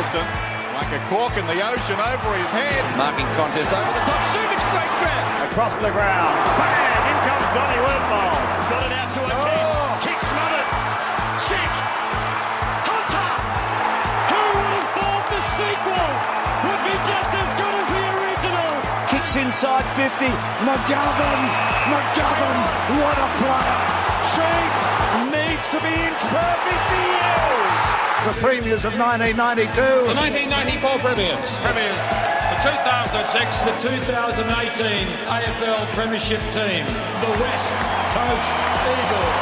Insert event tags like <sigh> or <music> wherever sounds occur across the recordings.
Wilson, like a cork in the ocean over his head. Marking contest over the top. Sumich great grab. Across the ground. Bang! In comes Donny Woodmall. Got it out to a oh. kick. Kick smothered. Check. Hunter. Who would have thought the sequel would be just as good as the original? Kicks inside 50. McGovern. McGovern. What a player. Sheed needs to be inch perfect. He is. The premiers of 1992. The 1994 premiers. Premiers. The 2006. The 2018 AFL Premiership team. The West Coast Eagles.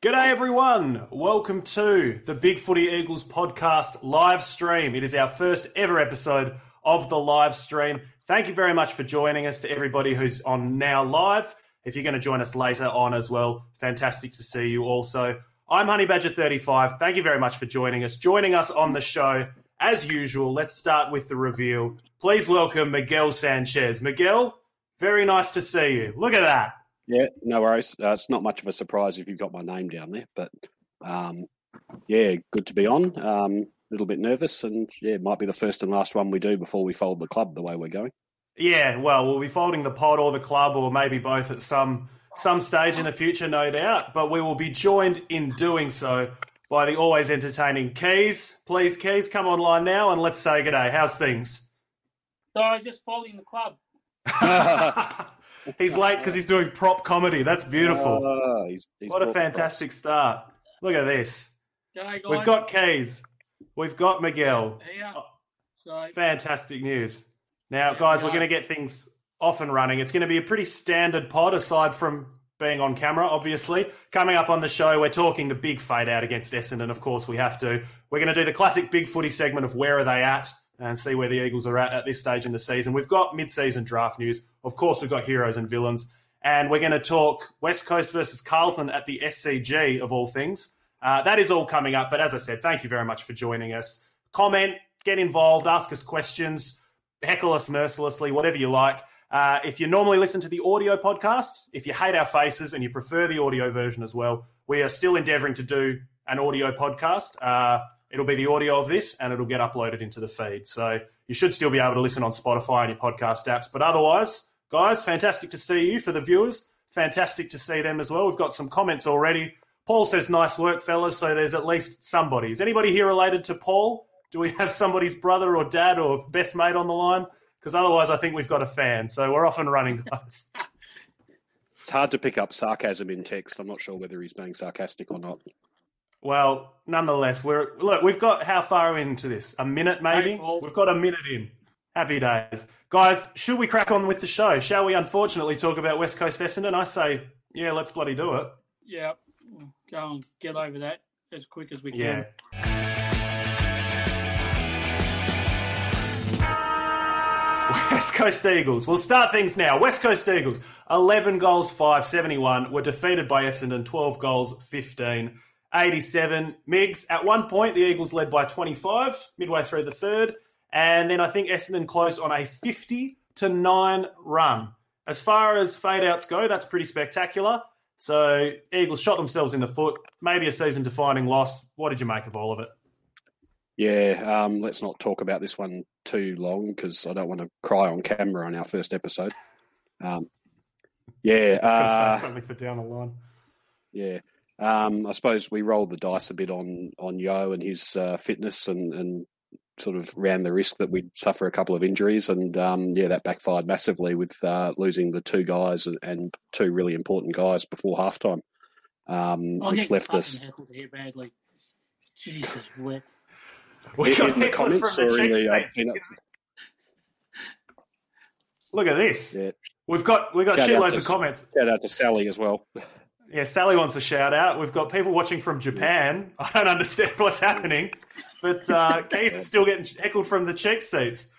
G'day everyone. Welcome to the Big Footy Eagles podcast live stream. It is our first ever episode of the live stream. Thank you very much for joining us to everybody who's on now live. If you're going to join us later on as well, fantastic to see you also. I'm Honey Badger 35. Thank you very much for joining us. Joining us on the show, as usual, let's start with the reveal. Please welcome Miguel Sanchez. Miguel, very nice to see you. Look at that. Yeah, no worries. Uh, it's not much of a surprise if you've got my name down there, but um, yeah, good to be on. Um, a little bit nervous, and yeah, it might be the first and last one we do before we fold the club the way we're going. Yeah, well, we'll be folding the pod or the club, or maybe both at some some stage in the future, no doubt. But we will be joined in doing so by the always entertaining Keys. Please, Keys, come online now and let's say good day. How's things? Sorry, just folding the club. <laughs> he's late because he's doing prop comedy. That's beautiful. Oh, he's, he's what a fantastic props. start. Look at this. G'day, We've got Keys. We've got Miguel. Yeah. Oh, so, fantastic news. Now, guys, we're going to get things off and running. It's going to be a pretty standard pod, aside from being on camera, obviously. Coming up on the show, we're talking the big fade out against Essendon. And of course, we have to. We're going to do the classic big footy segment of where are they at and see where the Eagles are at at this stage in the season. We've got mid-season draft news. Of course, we've got heroes and villains. And we're going to talk West Coast versus Carlton at the SCG, of all things. Uh, that is all coming up. But as I said, thank you very much for joining us. Comment, get involved, ask us questions, heckle us mercilessly, whatever you like. Uh, if you normally listen to the audio podcast, if you hate our faces and you prefer the audio version as well, we are still endeavoring to do an audio podcast. Uh, it'll be the audio of this and it'll get uploaded into the feed. So you should still be able to listen on Spotify and your podcast apps. But otherwise, guys, fantastic to see you for the viewers. Fantastic to see them as well. We've got some comments already. Paul says, nice work, fellas. So there's at least somebody. Is anybody here related to Paul? Do we have somebody's brother or dad or best mate on the line? Because otherwise, I think we've got a fan. So we're off and running, guys. <laughs> It's hard to pick up sarcasm in text. I'm not sure whether he's being sarcastic or not. Well, nonetheless, we're look. We've got how far into this? A minute, maybe. We've got a minute in. Happy days, guys. Should we crack on with the show? Shall we? Unfortunately, talk about West Coast Essendon. I say, yeah, let's bloody do it. Yeah, go and get over that as quick as we can. Yeah. West Coast Eagles. We'll start things now. West Coast Eagles, 11 goals, 5, 71, were defeated by Essendon, 12 goals, 15. 87. Migs, at one point, the Eagles led by 25 midway through the third. And then I think Essendon closed on a 50 to 9 run. As far as fade outs go, that's pretty spectacular. So Eagles shot themselves in the foot. Maybe a season defining loss. What did you make of all of it? Yeah, um, let's not talk about this one too long because I don't want to cry on camera on our first episode. Um, yeah, uh, something for down the line. Yeah, um, I suppose we rolled the dice a bit on on Yeo and his uh, fitness, and, and sort of ran the risk that we'd suffer a couple of injuries, and um, yeah, that backfired massively with uh, losing the two guys and, and, two really important guys before halftime, um, which left us. Here badly. Jesus, wet. We got in the comments or in the uh, Look at this. Yeah. We've got we've got shout shitloads of comments. Shout out to Sally as well. Yeah, Sally wants a shout out. We've got people watching from Japan. I don't understand <laughs> what's happening, but uh, <laughs> Keys is still getting heckled from the cheap seats.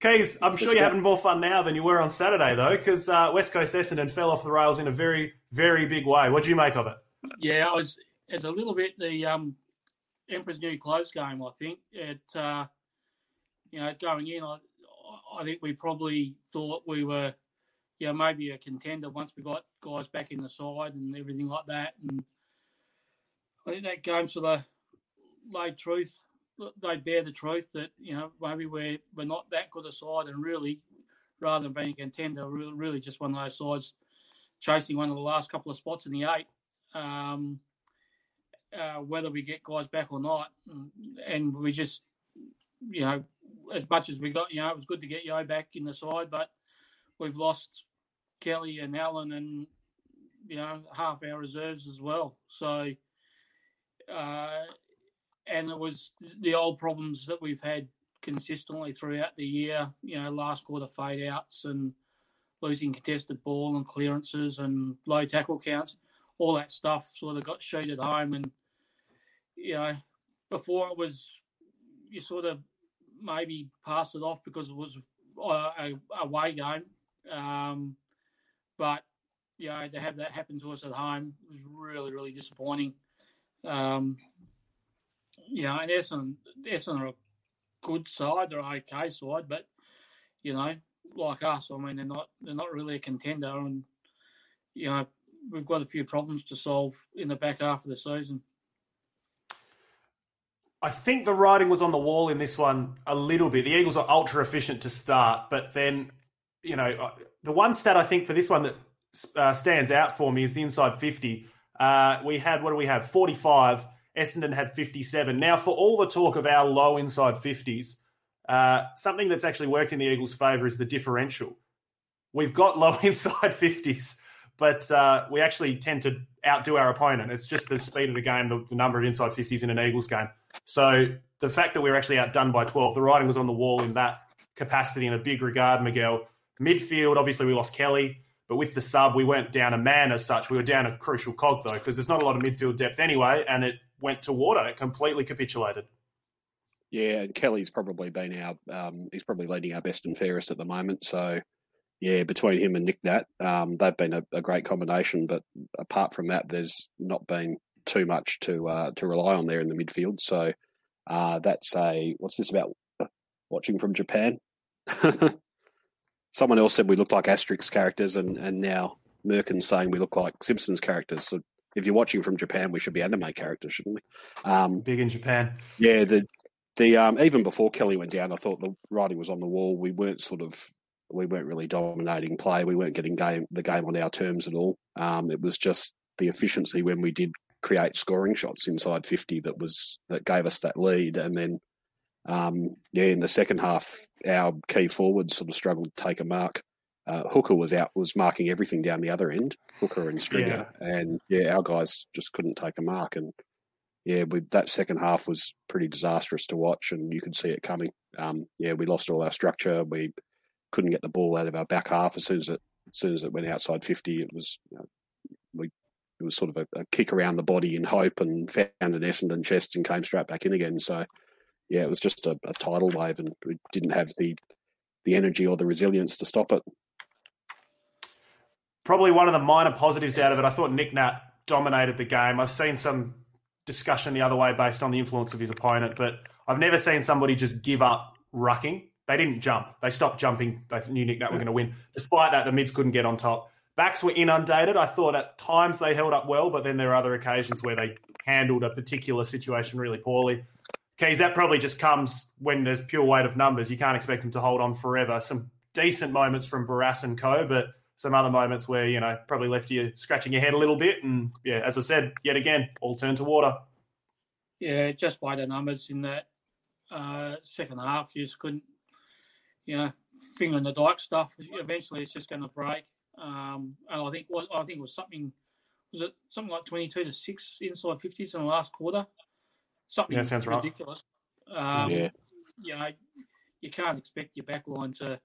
Keys, I'm sure you're having more fun now than you were on Saturday, though, because uh, West Coast Essendon fell off the rails in a very, very big way. What do you make of it? Yeah, I was. It's a little bit the um, Emperor's New Clothes game. I think it. Uh, you know, going in, I, I think we probably thought we were yeah, maybe a contender once we got guys back in the side and everything like that. And I think that game sort of laid truth. They bear the truth that you know maybe we're we're not that good a side, and really, rather than being a contender, really, really just one of those sides chasing one of the last couple of spots in the eight. Um, uh, whether we get guys back or not, and we just you know as much as we got, you know, it was good to get Yeo back in the side, but we've lost Kelly and Allen and you know half our reserves as well. So, uh, and it was the old problems that we've had consistently throughout the year. You know, last quarter fade outs and losing contested ball and clearances and low tackle counts. All that stuff sort of got sheeted home, and you know, before it was you sort of maybe passed it off because it was a, a away game. Um, but you know, to have that happen to us at home was really, really disappointing. Um, you know, and Essendon, Essendon are a good side, they're an okay side, but you know, like us, I mean, they're not they're not really a contender, and you know, we've got a few problems to solve in the back half of the season. I think the writing was on the wall in this one a little bit. The Eagles are ultra efficient to start, but then, you know, uh, the one stat I think for this one that uh, stands out for me is the inside 50. Uh, we had, what do we have? 45. Essendon had 57. Now, for all the talk of our low inside 50s, uh, something that's actually worked in the Eagles' favour is the differential. We've got low <laughs> inside 50s, but uh, we actually tend to outdo our opponent. It's just the speed of the game, the, the number of inside 50s in an Eagles game. So the fact that we were actually outdone by 12, the writing was on the wall in that capacity in a big regard, Miguel. Midfield, obviously, we lost Kelly, but with the sub, we weren't down a man as such. We were down a crucial cog, though, because there's not a lot of midfield depth anyway, and it went to water. It completely capitulated. Yeah, and Kelly's probably been our, um, he's probably leading our best and fairest at the moment. So, yeah, between him and Nick Nat, um, they've been a, a, great combination. But apart from that, there's not been too much to uh, to rely on there in the midfield. So uh, that's a what's this about? Watching from Japan. <laughs> Someone else said we look like Asterix characters, and and now Merkin's saying we look like Simpsons characters. So if you're watching from Japan, we should be anime characters, shouldn't we? Um, Big in Japan. Yeah, the the um, even before Kelly went down, I thought the writing was on the wall. We weren't sort of we weren't really dominating play. We weren't getting game the game on our terms at all. Um, it was just the efficiency when we did create scoring shots inside 50 that was that gave us that lead and then um, yeah in the second half our key forwards sort of struggled to take a mark uh, Hooker was out was marking everything down the other end Hooker and Stringer yeah. and yeah our guys just couldn't take a mark and yeah we, that second half was pretty disastrous to watch and you could see it coming um, yeah we lost all our structure we couldn't get the ball out of our back half as soon as it as soon as it went outside 50 it was you know, we it was sort of a, a, kick around the body in hope and found an Essendon chest and came straight back in again. So, yeah, it was just a, a tidal wave and we didn't have the the energy or the resilience to stop it. Probably one of the minor positives out of it, I thought Nick Nat dominated the game. I've seen some discussion the other way based on the influence of his opponent, but I've never seen somebody just give up rucking. They didn't jump. They stopped jumping. They knew Nick Nat were going to win. Despite that, the mids couldn't get on top. Backs were inundated. I thought at times they held up well, but then there are other occasions where they handled a particular situation really poorly. Keys, that probably just comes when there's pure weight of numbers. You can't expect them to hold on forever. Some decent moments from Barrass and Co, but some other moments where, you know, probably left you scratching your head a little bit. And yeah, as I said, yet again, all turned to water. Yeah, just by the numbers in that uh, second half, you just couldn't, you know, finger in the dike stuff. Eventually, it's just going to break. Um, and I think what I think it was something was it something like twenty two to six inside fifties in the last quarter. Something yeah, sounds ridiculous. Right. Um, yeah, you know, you can't expect your back line to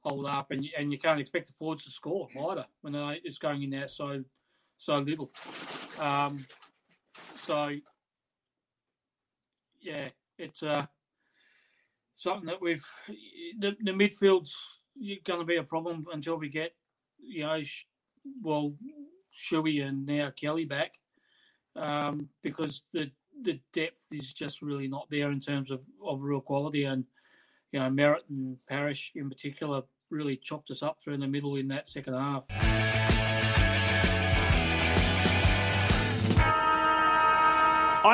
hold up, and you, and you can't expect the forwards to score either when they it's going in there so so little. Um, so yeah, it's uh, something that we've the, the midfield's going to be a problem until we get you know, well, Shuey and now Kelly back um, because the the depth is just really not there in terms of, of real quality. And, you know, Merrett and Parish in particular really chopped us up through the middle in that second half.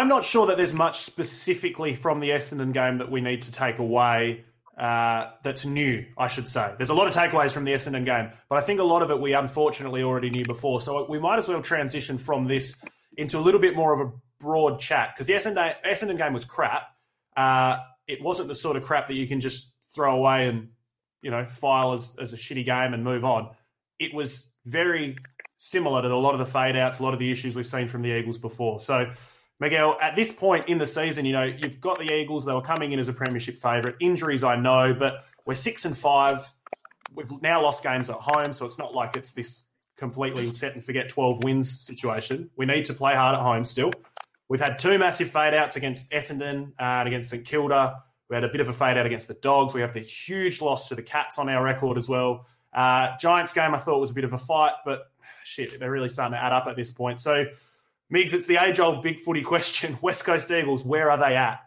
I'm not sure that there's much specifically from the Essendon game that we need to take away uh, that's new, I should say. There's a lot of takeaways from the Essendon game, but I think a lot of it we unfortunately already knew before. So we might as well transition from this into a little bit more of a broad chat because the Essendon, Essendon game was crap. Uh, it wasn't the sort of crap that you can just throw away and you know file as, as a shitty game and move on. It was very similar to a lot of the fade outs, a lot of the issues we've seen from the Eagles before. So, Miguel, at this point in the season, you know, you've got the Eagles, they were coming in as a premiership favourite. Injuries, I know, but we're six and five. We've now lost games at home, so it's not like it's this completely set and forget 12 wins situation. We need to play hard at home still. We've had two massive fade outs against Essendon uh, and against St Kilda. We had a bit of a fade out against the Dogs. We have the huge loss to the Cats on our record as well. Uh, Giants game, I thought was a bit of a fight, but shit, they're really starting to add up at this point. So, Migs, it's the age old big footy question. <laughs> West Coast Eagles, where are they at?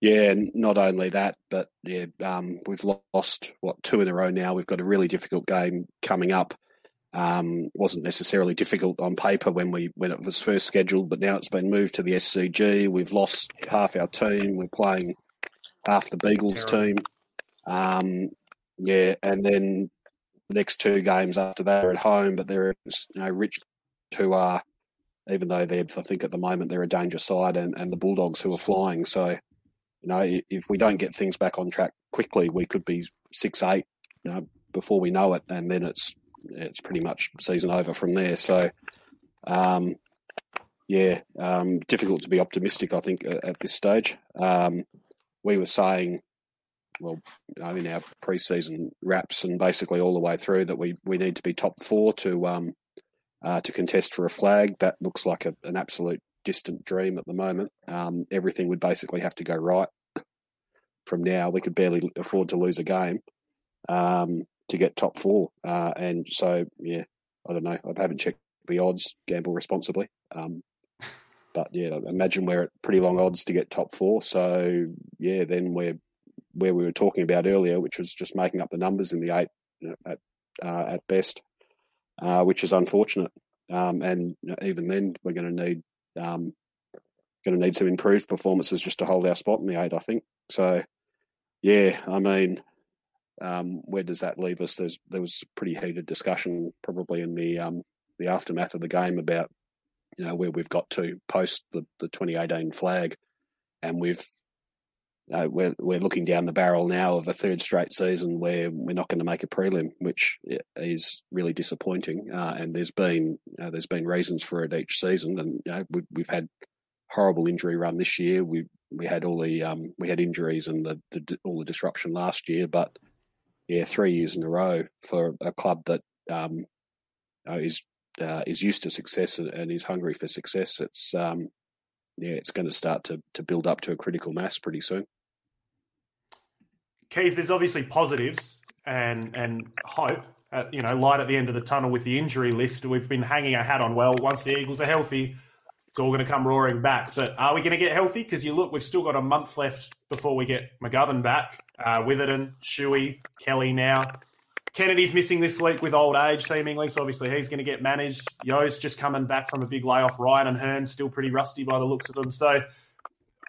Yeah, not only that, but yeah, um, we've lost what two in a row now. We've got a really difficult game coming up. Um, wasn't necessarily difficult on paper when we when it was first scheduled, but now it's been moved to the SCG. We've lost half our team. We're playing half the Beagles team. Um, yeah, and then the next two games after that are at home, but they're you know Rich, who are even though they're I think at the moment they're a danger side, and, and the Bulldogs who are flying. So you know if we don't get things back on track quickly, we could be six eight, you know, before we know it, and then it's it's pretty much season over from there. So. Um, yeah, um, difficult to be optimistic. I think at this stage, um, we were saying well, you know, in our preseason wraps and basically all the way through that we, we need to be top four to um, uh, to contest for a flag. That looks like a, an absolute distant dream at the moment. Um, everything would basically have to go right from now. We could barely afford to lose a game um, to get top four, uh, and so yeah, I don't know. I haven't checked the odds. Gamble responsibly. Um, but yeah, imagine we're at pretty long odds to get top four. So yeah, then we're where we were talking about earlier, which was just making up the numbers in the eight at uh, at best, uh, which is unfortunate. Um, and even then, we're going to need um, going to need some improved performances just to hold our spot in the eight. I think so. Yeah, I mean, um, where does that leave us? There's there was pretty heated discussion probably in the um, the aftermath of the game about you know where we've got to post the, the 2018 flag, and we've uh, we're we're looking down the barrel now of a third straight season where we're not going to make a prelim, which is really disappointing. Uh, and there's been uh, there's been reasons for it each season, and you know, we, we've had horrible injury run this year. We we had all the um, we had injuries and the, the, all the disruption last year, but yeah, three years in a row for a club that um, is uh, is used to success and is hungry for success. It's um, yeah, it's going to start to to build up to a critical mass pretty soon. Keys, there's obviously positives and and hope. At, you know, light at the end of the tunnel with the injury list. We've been hanging our hat on. Well, once the Eagles are healthy, it's all going to come roaring back. But are we going to get healthy? Because you look, we've still got a month left before we get McGovern back. Uh, Witherden, Shuey, Kelly now. Kennedy's missing this week with old age, seemingly. So obviously he's going to get managed. Yeo's just coming back from a big layoff. Ryan and Hurn still pretty rusty by the looks of them. So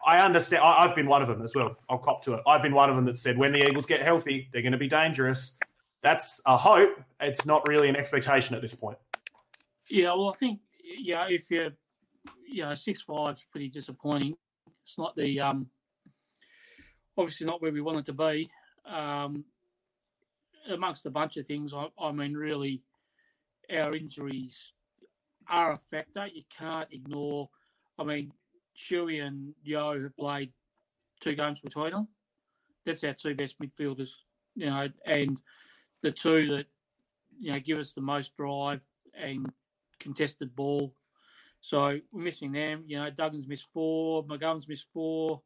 I understand. I, have been one of them as well. I'll cop to it. I've been one of them that said when the Eagles get healthy, they're going to be dangerous. That's a hope. It's not really an expectation at this point. Yeah, well, I think yeah, if you're yeah six five is pretty disappointing. It's not the um obviously not where we wanted to be. Um, amongst a bunch of things, I, I mean, really, our injuries are a factor. You can't ignore. I mean, Shuey and Yeo have played two games between them. That's our two best midfielders, you know, and the two that you know give us the most drive and contested ball. So we're missing them. You know, Duggan's missed four, McGovern's missed four,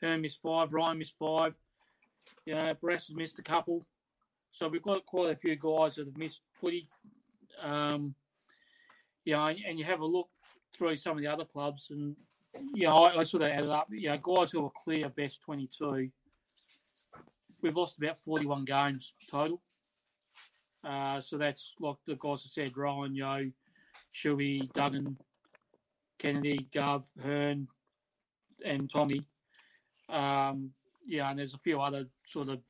Hurn missed five, Ryan missed five. You know, Brass has missed a couple. So we've got quite a few guys that have missed footy. Um, you know, and you have a look through some of the other clubs, and you know, I, I sort of added up. You know, guys who are clear best twenty-two, we've lost about forty-one games total. Uh, so that's like the guys that said, Ryan, Yeo, Shuey, Duggan, Kennedy, Gov, Hurn, and Tommy. Um, yeah, and there's a few other sort of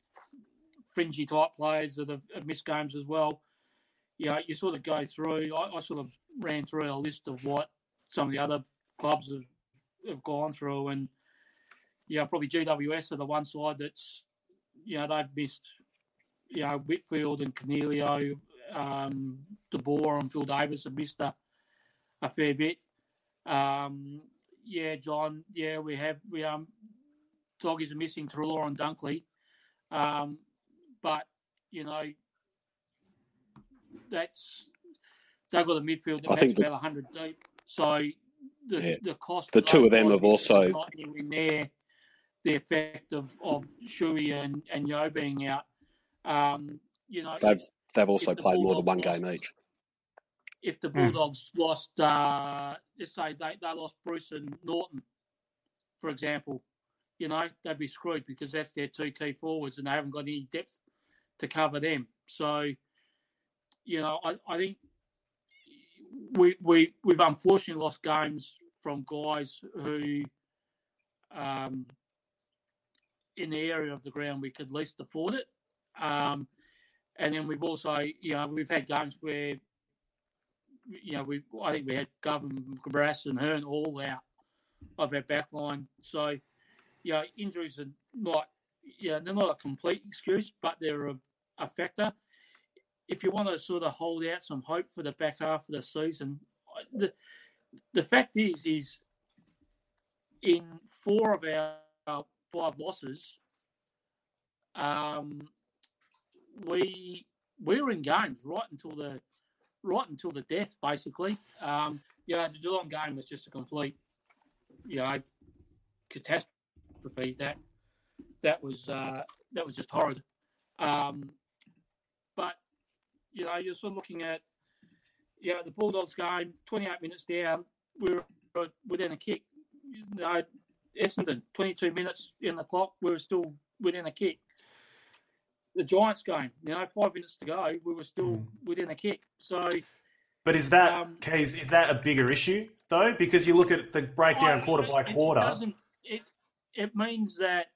fringy type players that have, have missed games as well. Yeah, you sort of go through. I, I, sort of ran through a list of what some of the other clubs have, have gone through, and yeah, probably GWS are the one side that's you know they've missed you know Whitfield and Coniglio, um, De Boer and Phil Davis have missed a, a fair bit. Um, yeah, John. Yeah, we have we um doggies are missing Treloar and Dunkley, um, but you know that's they've got a midfield that I think about hundred deep. So the yeah. the cost the two of them have also not in there the effect of of Shuey and and Yeo being out. Um, you know, they've they've also the played more than one lost, game each. If the Bulldogs mm. lost, uh, let's say they, they lost Bruce and Naughton, for example, you know they'd be screwed because that's their two key forwards and they haven't got any depth to cover them. So, you know, I, I think we we we've unfortunately lost games from guys who um, in the area of the ground we could least afford it. Um, and then we've also, you know, we've had games where, you know, we I think we had Govan, Brass, and Hurn all out of our back line. So, you know, injuries are not, yeah, they're not a complete excuse, but they're a, a factor. If you want to sort of hold out some hope for the back half of the season, the the fact is, is in four of our five losses, um, we we were in games right until the right until the death, basically. Um, you know, the Geelong game was just a complete, you know, catastrophe. That that was uh, that was just horrid. Um, you know, you're sort of looking at, yeah, the Bulldogs game, 28 minutes down, we were within a kick. You know, Essendon, 22 minutes in the clock, we were still within a kick. The Giants game, you know, five minutes to go, we were still mm. within a kick. So, but is that um, case? Is that a bigger issue though? Because you look at the breakdown I, quarter by quarter. It doesn't. It it means that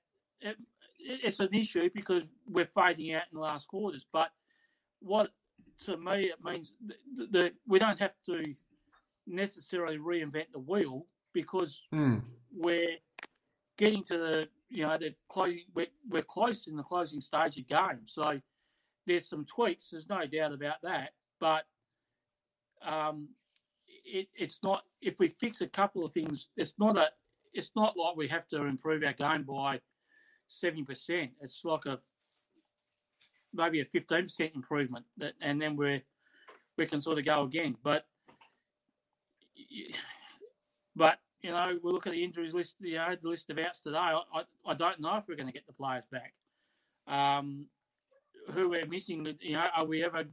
it, it's an issue because we're fading out in the last quarters. But what to me it means that we don't have to necessarily reinvent the wheel because mm. we're getting to the you know the closing we're, we're close in the closing stage of game so there's some tweaks there's no doubt about that but um, it, it's not if we fix a couple of things it's not a it's not like we have to improve our game by 70% it's like a maybe a 15% improvement that and then we're we can sort of go again but but you know, we look at the injuries list, you know, the list of outs today. I, I, I don't know if we're going to get the players back. Um, who we're missing, you know, are we ever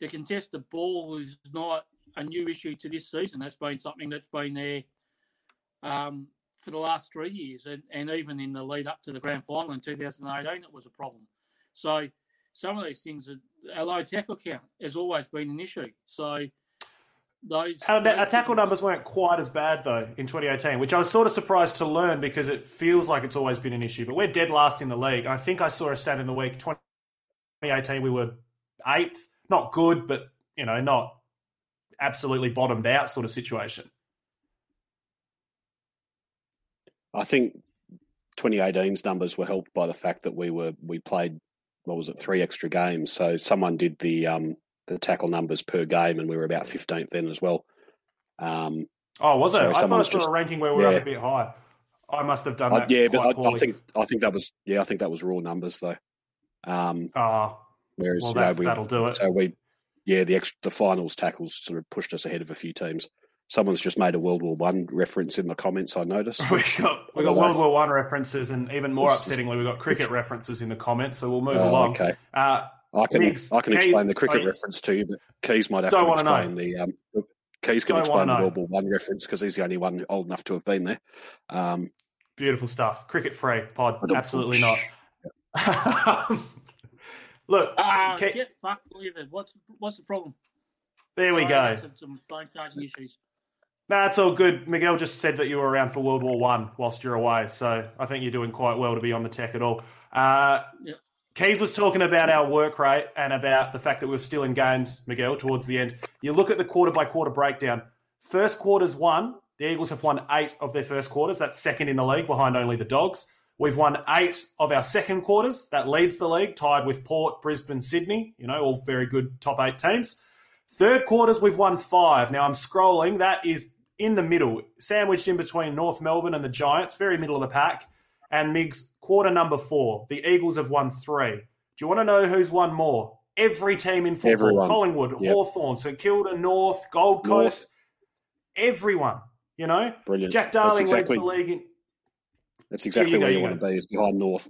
the contested ball is not a new issue to this season. That's been something that's been there um, for the last three years, and, and even in the lead up to the grand final in 2018, it was a problem. So some of these things, are, a low tackle count has always been an issue. So those, our, those our tackle numbers weren't quite as bad though in 2018, which I was sort of surprised to learn because it feels like it's always been an issue. But we're dead last in the league. I think I saw a stat in the week 2018 we were eighth, not good, but you know, not absolutely bottomed out sort of situation. I think 2018's numbers were helped by the fact that we were we played what was it three extra games. So someone did the um, the tackle numbers per game, and we were about 15th then as well. Um, oh, was it? So I thought I saw just, a ranking where we were yeah. a bit high. I must have done that. Yeah, but I, I, think I think that was yeah, I think that was raw numbers though. Um, oh, whereas well, you know, we, that'll do it. So we, yeah, the extra, the finals tackles sort of pushed us ahead of a few teams. Someone's just made a World War One reference in the comments. I noticed. <laughs> we got we got World War One references, and even more upsettingly, we got cricket references in the comments. So we'll move oh, along. Okay. Uh, I can Migs, I can Keys, explain the cricket reference to you, but Keys might have to explain the. Um, Keys can don't explain the World War One reference because he's the only one old enough to have been there. Um, Beautiful stuff. Cricket free pod. Absolutely not. <laughs> Look, uh, Ke- get fucked with it. What's what's the problem? There we go. Some, some phone charging issues. No, that's all good. Miguel just said that you were around for World War One whilst you're away, so I think you're doing quite well to be on the tech at all. Uh, yep. Keys was talking about our work rate and about the fact that we are still in games, Miguel, towards the end. You look at the quarter by quarter breakdown. First quarter's won. The Eagles have won eight of their first quarters. That's second in the league behind only the Dogs. We've won eight of our second quarters. That leads the league, tied with Port, Brisbane, Sydney. You know, all very good top eight teams. Third quarters, we've won five. Now I'm scrolling. That is in the middle, sandwiched in between North Melbourne and the Giants, very middle of the pack. And Migs, quarter number four. The Eagles have won three. Do you want to know who's won more? Every team in football Everyone. Collingwood, yep. Hawthorn, St Kilda, North, Gold Coast. North. Everyone, you know? Brilliant. Jack Darling exactly, leads the league in, that's exactly you where you, you want to be, is behind North.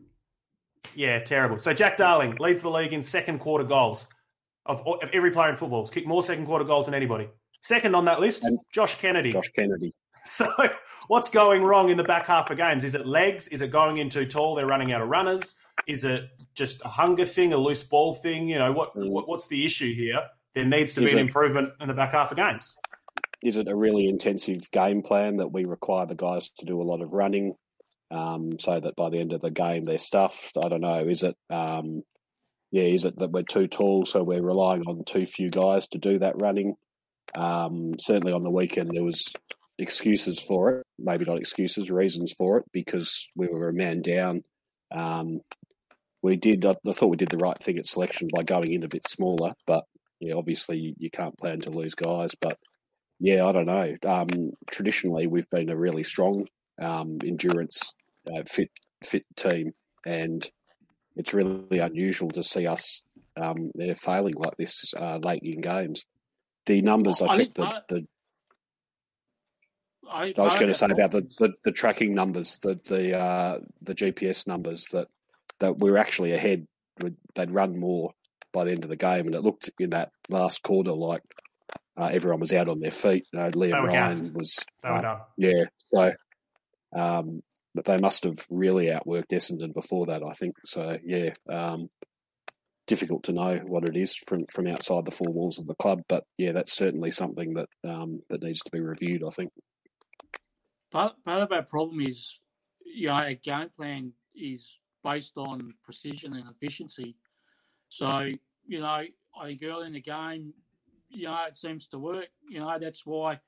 Yeah, terrible. So Jack Darling leads the league in second quarter goals of, of every player in football. He's kicked more second quarter goals than anybody. Second on that list, Josh Kennedy. Josh Kennedy. <laughs> So what's going wrong in the back half of games? Is it legs? Is it going in too tall? They're running out of runners. Is it just a hunger thing, a loose ball thing? You know, what, mm. what what's the issue here? There needs to is be an it, improvement in the back half of games. Is it a really intensive game plan that we require the guys to do a lot of running? um, so that by the end of the game they're stuffed. I don't know. Is it, um, yeah, is it that we're too tall, so we're relying on too few guys to do that running? Um, certainly on the weekend there was excuses for it, maybe not excuses, reasons for it because we were a man down. Um, we did. I, I thought we did the right thing at selection by going in a bit smaller, but yeah, obviously you can't plan to lose guys. But yeah, I don't know. Um, traditionally, we've been a really strong um, endurance uh, fit fit team, and it's really unusual to see us um, they're failing like this uh, late in games. The numbers I, I checked the, the I, I, was going to say about the, the, the, tracking numbers, the the uh, the GPS numbers that that we are actually ahead. They'd run more by the end of the game, and it looked in that last quarter like uh, everyone was out on their feet. You know, Liam Ryan gassed. was, uh, yeah. So um, but they must have really outworked Essendon before that, I think. So yeah, um, difficult to know what it is from from outside the four walls of the club. But yeah, that's certainly something that um, that needs to be reviewed. I think. Part part of our problem is, you know, our game plan is based on precision and efficiency. So you know, I think early in the game, you know, it seems to work. You know, that's why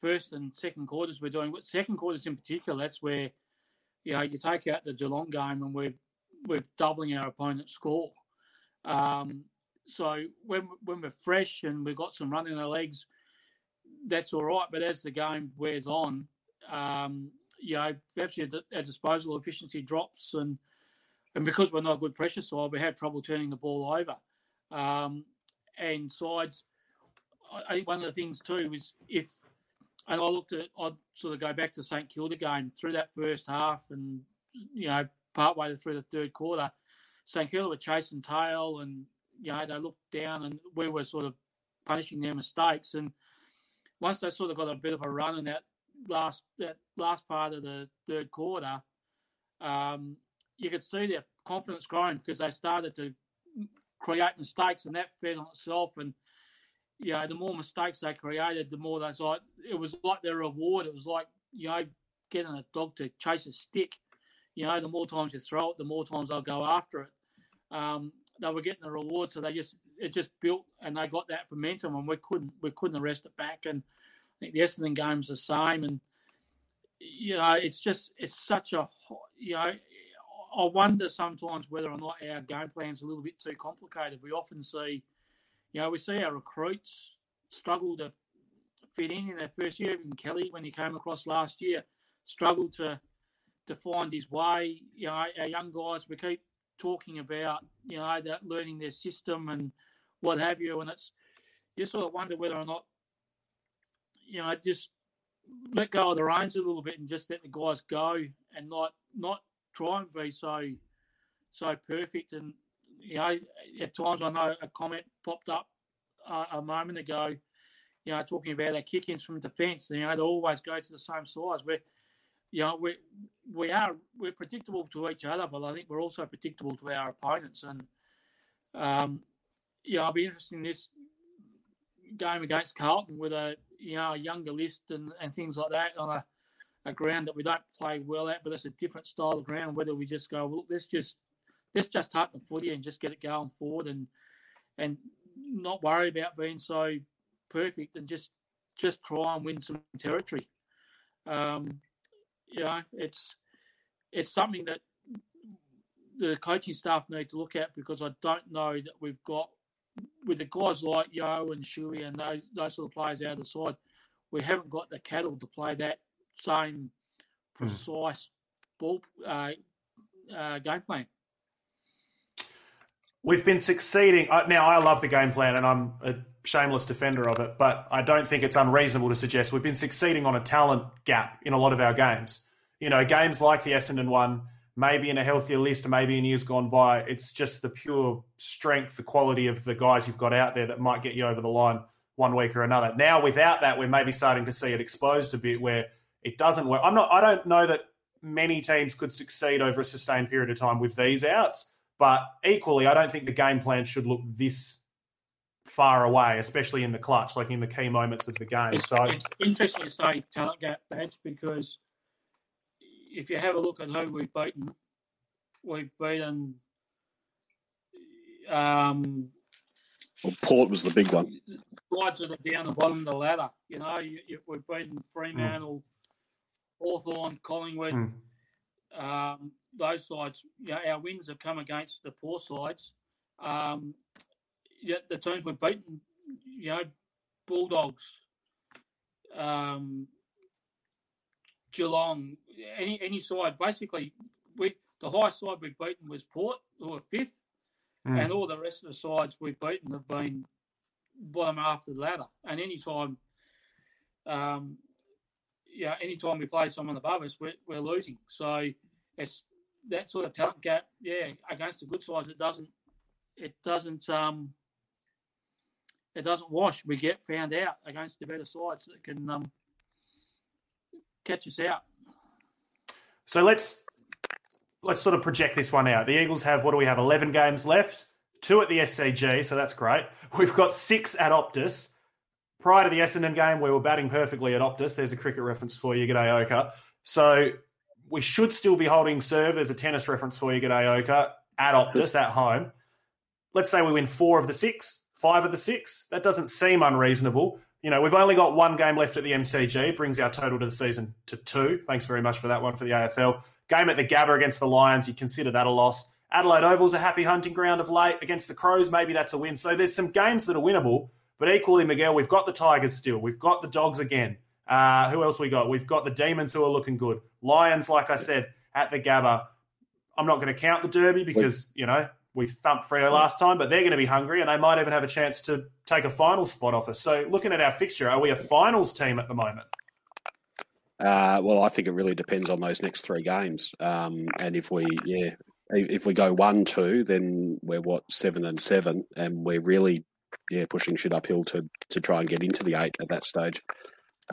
first and second quarters we're doing. Second quarters in particular, that's where you know you take out the Geelong game and we're we're doubling our opponent's score. Um, so when when we're fresh and we've got some run in our legs, that's all right. But as the game wears on, um, you know, perhaps our disposal efficiency drops, and and because we're not a good pressure side, we have trouble turning the ball over. Um, and sides, I think one of the things too is if and I looked at, I'd sort of go back to St Kilda game through that first half and, you know, partway through the third quarter, St Kilda were chasing tail and, you know, they looked down and we were sort of punishing their mistakes. And once they sort of got a bit of a run in that last, that last part of the third quarter, um, you could see their confidence growing because they started to create mistakes and that fed on itself. And, you know, the more mistakes they created, the more they like it was like their reward. It was like you know getting a dog to chase a stick. You know, the more times you throw it, the more times they'll go after it. Um, they were getting the reward, so they just it just built and they got that momentum, and we couldn't we couldn't arrest it back. And I think the Essendon game's the same, and you know, it's just it's such a you know. I wonder sometimes whether or not our game plan's a little bit too complicated. We often see you know, we see our recruits struggle to fit in in their first year. Even Kelly, when he came across last year, struggled to to find his way. You know, our young guys, we keep talking about, you know, that learning their system and what have you, and it's you sort of wonder whether or not, you know, just let go of the reins a little bit and just let the guys go and not not try and be so so perfect and you know, at times I know a comment popped up uh, a moment ago, you know, talking about our kick-ins from defence. You know, they always go to the same size. We're, you know, we we are we're predictable to each other, but I think we're also predictable to our opponents. And um, yeah, I'll be interested in this game against Carlton with a you know a younger list and, and things like that on a, a ground that we don't play well at, but it's a different style of ground. Whether we just go, well, let's just let's just tuck the footy and just get it going forward and and not worry about being so perfect and just just try and win some territory. Um, you know, it's it's something that the coaching staff need to look at because I don't know that we've got with the guys like Yeo and Shuey and those those sort of players out of the side, we haven't got the cattle to play that same precise mm. ball uh, uh, game plan. We've been succeeding. Now, I love the game plan and I'm a shameless defender of it, but I don't think it's unreasonable to suggest we've been succeeding on a talent gap in a lot of our games. You know, games like the Essendon one, maybe in a healthier list, maybe in years gone by, it's just the pure strength, the quality of the guys you've got out there that might get you over the line one week or another. Now, without that, we're maybe starting to see it exposed a bit where it doesn't work. I'm not. I don't know that many teams could succeed over a sustained period of time with these outs. But equally, I don't think the game plan should look this far away, especially in the clutch, like in the key moments of the game. It's, so it's interesting to say talent gap badge because if you have a look at who we've beaten, we've beaten. Um, well, Port was the big one. Sides that are down the bottom of the ladder. You know, you, you, we've beaten Fremantle, mm. Hawthorn, Collingwood. Mm. Um, those sides, you know, our wins have come against the poor sides. Um, yeah, the teams we've beaten, you know, Bulldogs, um, Geelong, any any side. Basically, we the highest side we've beaten was Port, who were fifth, mm. and all the rest of the sides we've beaten have been bottom half of the ladder. And any time, um, yeah, any time we play someone above us, we're, we're losing. So it's that sort of talent gap, yeah, against the good sides, it doesn't, it doesn't, um, it doesn't wash. We get found out against the better sides that can um, catch us out. So let's let's sort of project this one out. The Eagles have what do we have? Eleven games left. Two at the SCG, so that's great. <laughs> We've got six at Optus. Prior to the Essendon game, we were batting perfectly at Optus. There's a cricket reference for you, G'day Oka. So we should still be holding serve. There's a tennis reference for you, G'day Oka, at Optus at home. Let's say we win four of the six, five of the six. That doesn't seem unreasonable. You know, we've only got one game left at the MCG, brings our total to the season to two. Thanks very much for that one for the AFL. Game at the Gabba against the Lions, you consider that a loss. Adelaide Oval's a happy hunting ground of late against the Crows. Maybe that's a win. So there's some games that are winnable, but equally, Miguel, we've got the Tigers still. We've got the Dogs again. Uh, who else we got? We've got the Demons who are looking good. Lions, like I said, at the Gabba. I'm not going to count the Derby because, you know, we thumped Freo last time, but they're going to be hungry and they might even have a chance to take a final spot off us. So, looking at our fixture, are we a finals team at the moment? Uh, well, I think it really depends on those next three games. Um, and if we, yeah, if we go one, two, then we're what seven and seven, and we're really, yeah, pushing shit uphill to to try and get into the eight at that stage.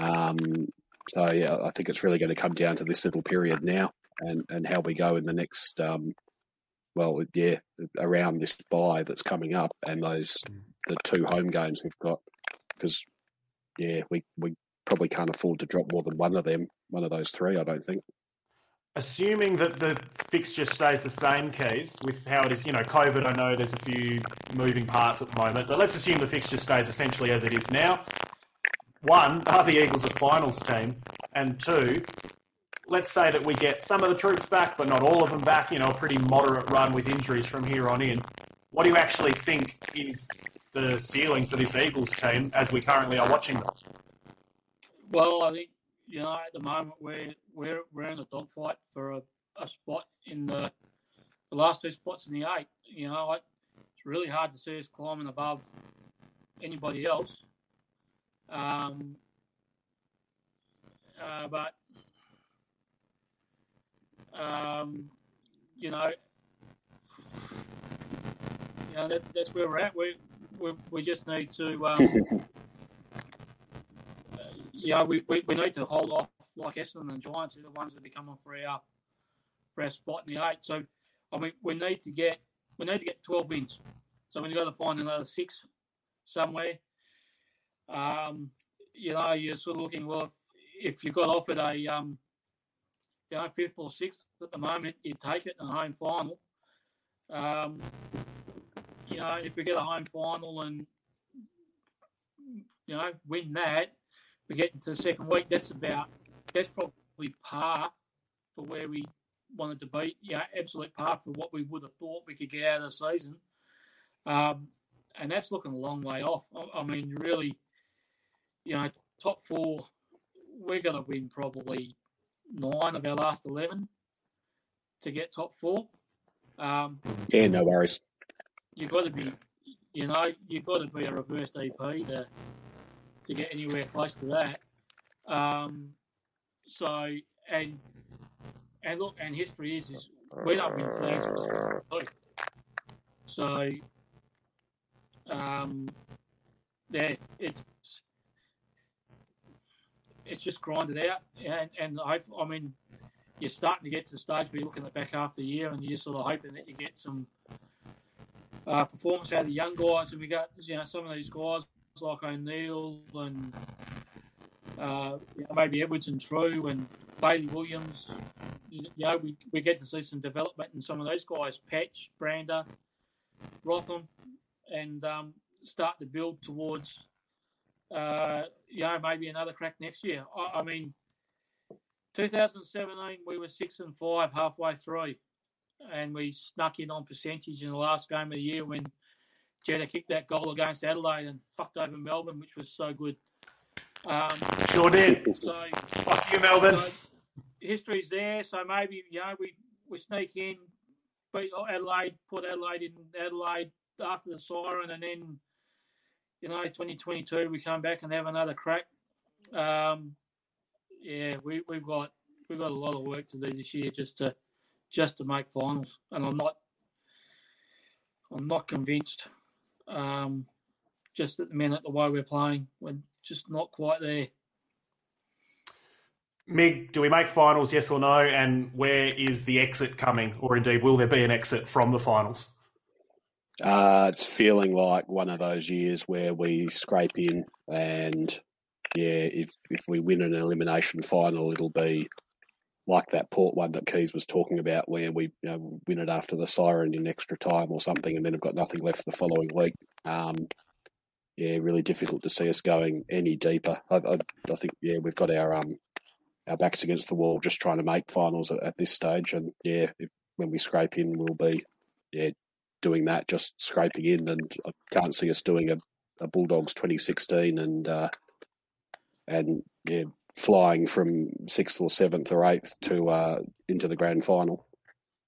Um, so yeah, I think it's really going to come down to this little period now and, and how we go in the next, um, well, yeah, around this buy that's coming up and those mm. the two home games we've got because yeah, we we probably can't afford to drop more than one of them, one of those three. I don't think. Assuming that the fixture stays the same, Keys, with how it is, you know, COVID, I know there's a few moving parts at the moment, but let's assume the fixture stays essentially as it is now one, are the Eagles a finals team? And two, let's say that we get some of the troops back, but not all of them back, you know, a pretty moderate run with injuries from here on in. What do you actually think is the ceiling for this Eagles team as we currently are watching them? Well, I think, you know, at the moment we're, we're, we're in a dogfight for a, a spot in the, the last two spots in the eight. You know, it's really hard to see us climbing above anybody else. Um, uh, but um, you know, you know that, that's where we're at. We we, we just need to, um, <laughs> uh, we, we, we need to hold off like Essendon and Giants are the ones that are coming for our for our spot in the eight. So I mean, we need to get we need to get twelve wins. So we've got to find another six somewhere. Um, you know, you're sort of looking well. If, if you got offered a um, you know fifth or sixth at the moment, you'd take it in a home final. Um, you know, if we get a home final and you know win that, we get into the second week. That's about that's probably par for where we wanted to be. Yeah, absolute par for what we would have thought we could get out of the season. Um, and that's looking a long way off. I, I mean, really, you know, top four, we're going to win probably nine of our last 11 to get top four. Um, yeah, no worries. You've got to be, you know, you've got to be a reverse EP to to get anywhere close to that. Um, so and and look, and history is is we don't win flags. So um, yeah, it's it's just grinded out, and and I, I mean, you're starting to get to the stage where you're looking at the back half of the year, and you're sort of hoping that you get some uh, performance out of the young guys, and we got you know some of these guys like O'Neill and uh, you know, maybe Edwards and Trew and Bailey Williams. You know, we, we get to see some development in some of those guys, Patch, Brander, Rotham, and um, start to build towards, uh, you know, maybe another crack next year. I, I, mean, 2017 we were six and five halfway through, and we snuck in on percentage in the last game of the year when Jetta kicked that goal against Adelaide and fucked over Melbourne, which was so good. Um, sure did. So, fuck you, Melbourne. So history's there, so maybe you know we we sneak in, beat Adelaide, put Adelaide in Adelaide, after the siren, and then you know, 2022 we come back and have another crack. Um, yeah, we we've got we've got a lot of work to do this year just to just to make finals, and I'm not I'm not convinced. Um, just at the minute, the way we're playing, we're just not quite there. Mig, do we make finals, yes or no? And where is the exit coming? Or indeed, will there be an exit from the finals? Uh, it's feeling like one of those years where we scrape in, and yeah, if if we win an elimination final, it'll be like that port one that Keys was talking about, where we you know, win it after the siren in extra time or something, and then have got nothing left the following week. Um, yeah, really difficult to see us going any deeper. I, I, I, think yeah, we've got our um our backs against the wall, just trying to make finals at, at this stage, and yeah, if, when we scrape in, we'll be yeah doing that, just scraping in, and I can't see us doing a, a Bulldogs 2016 and uh, and yeah, flying from sixth or seventh or eighth to uh, into the grand final.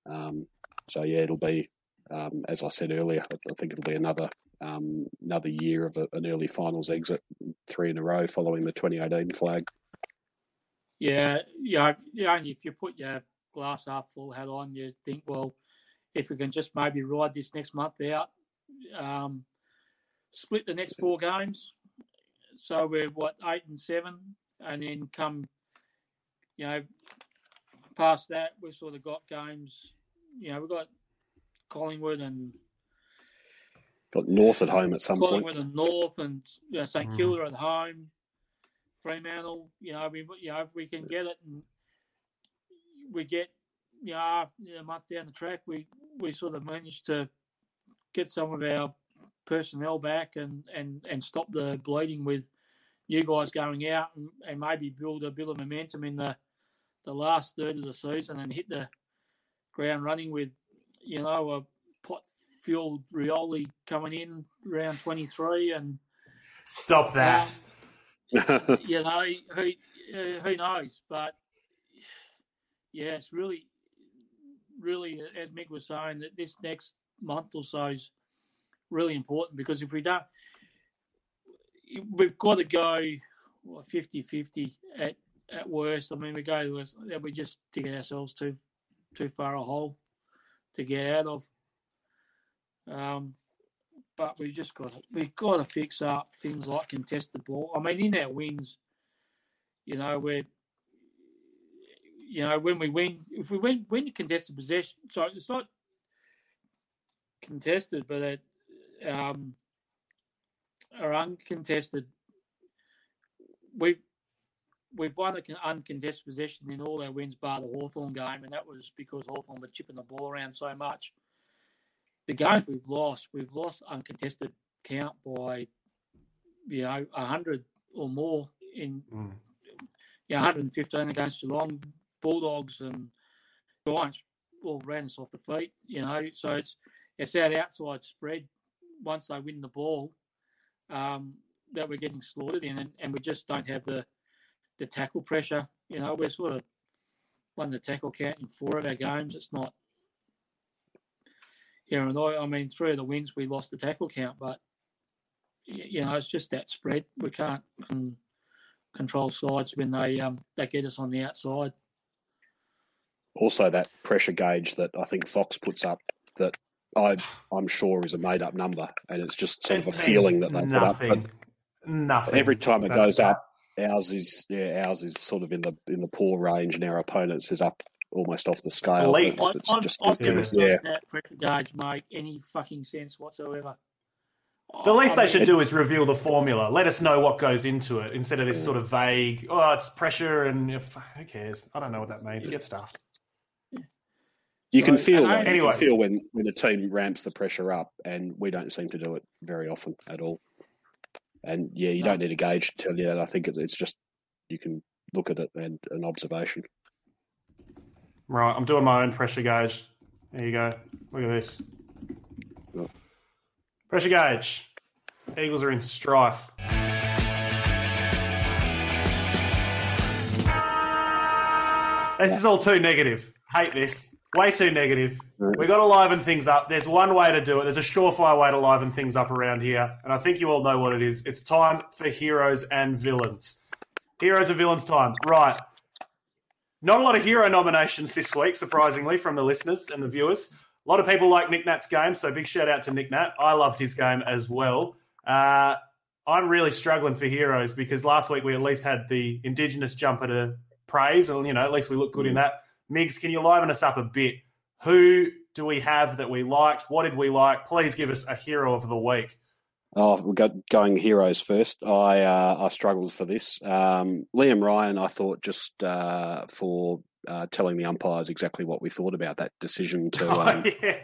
Um, so yeah, it'll be um, as I said earlier. I think it'll be another um, another year of a, an early finals exit, three in a row following the 2018 flag. Yeah, yeah, yeah. If you put your glass half full hat on, you think, well, if we can just maybe ride this next month out, um, split the next four games. So we're what eight and seven, and then come, you know, past that we've sort of got games. You know, we've got Collingwood and got North at home at some Collingwood point. and North and you know, St mm. Kilda at home. Fremantle, you know, we you know if we can get it and we get you know, a month down the track, we we sort of managed to get some of our personnel back and and and stop the bleeding with you guys going out and, and maybe build a bit of momentum in the the last third of the season and hit the ground running with you know a pot fueled Rioli coming in round 23 and stop that. um, you know who uh, who knows? But yeah it's really really, as Mick was saying, that this next month or so is really important because if we don't, we've got to go 50 50 at, at worst. I mean, we go to us, we just dig ourselves too too far a hole to get out of. Um, but we just got to, we've got to fix up things like contested ball. I mean, in our wins, you know, we're you know, when we win, if we win, win contested possession, so it's not contested, but it, um, our uncontested we've we've won an uncontested possession in all our wins bar the Hawthorn game, and that was because Hawthorn were chipping the ball around so much. The games we've lost, we've lost uncontested count by you know hundred or more in mm. you know, 115 against Geelong, Bulldogs and Giants all ran us off the feet. You know, so it's it's that outside spread once they win the ball um, that we're getting slaughtered in, and, and we just don't have the the tackle pressure. You know, we're sort of won the tackle count in four of our games. It's not here and I. I mean, three of the wins we lost the tackle count, but you know, it's just that spread. We can't con- control sides when they um, they get us on the outside. Also, that pressure gauge that I think Fox puts up that I I'm sure is a made up number, and it's just sort of a feeling that they nothing, put up. But nothing. Every time it That's goes up, ours is yeah, ours is sort of in the in the poor range, and our opponents is up almost off the scale. It's, it's I, just I've never yeah. that pressure gauge make any fucking sense whatsoever. The least I they should do is reveal the formula. Let us know what goes into it instead of this sort of vague. Oh, it's pressure, and who cares? I don't know what that means. Get stuffed. You can feel that. Anyway. You can feel when when a team ramps the pressure up, and we don't seem to do it very often at all. And yeah, you no. don't need a gauge to tell you that. I think it's just you can look at it and an observation. Right, I'm doing my own pressure gauge. There you go. Look at this. Pressure gauge. Eagles are in strife. This is all too negative. Hate this. Way too negative. We've got to liven things up. There's one way to do it. There's a surefire way to liven things up around here. And I think you all know what it is. It's time for heroes and villains. Heroes and villains time. Right. Not a lot of hero nominations this week, surprisingly, from the listeners and the viewers. A lot of people like Nick Nat's game, so big shout out to Nick Nat. I loved his game as well. Uh, I'm really struggling for heroes because last week we at least had the Indigenous jumper to praise, and you know at least we look good in that. Migs, can you liven us up a bit? Who do we have that we liked? What did we like? Please give us a hero of the week. Oh, we got going heroes first. I uh, I struggled for this. Um, Liam Ryan, I thought just uh, for uh, telling the umpires exactly what we thought about that decision to <laughs> oh, um, yeah.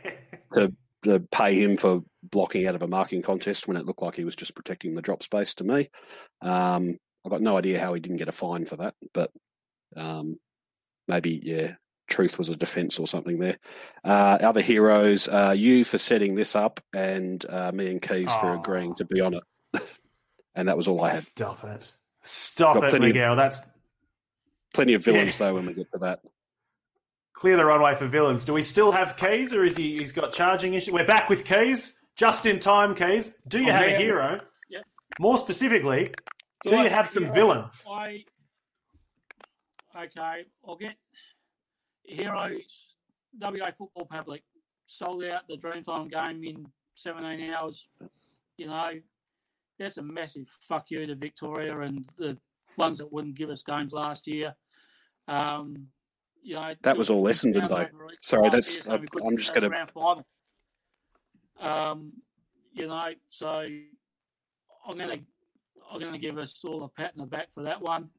to, to pay him for blocking out of a marking contest when it looked like he was just protecting the drop space. To me, um, I've got no idea how he didn't get a fine for that, but um, maybe yeah, truth was a defence or something there. Uh, other heroes, uh, you for setting this up, and uh, me and Keys oh. for agreeing to be on it. <laughs> and that was all I had. Stop it! Stop Got it, Miguel. Of, That's plenty of villains yeah. though when we get to that. Clear the runway for villains. Do we still have Keys, or is he? He's got charging issue. We're back with Keys, just in time. Keys, do you oh, have man. a hero? Yeah. More specifically, do, do you have some villains? I okay, I'll get Heroes WA Football Public sold out the Dreamtime game in 17 hours. You know, that's a massive fuck you to Victoria and the ones that wouldn't give us games last year. Um, you know, that was all Essendon though. Sorry, that's year, so I, I'm just going to. Um, you know, so I'm going to I'm going to give us all a pat in the back for that one.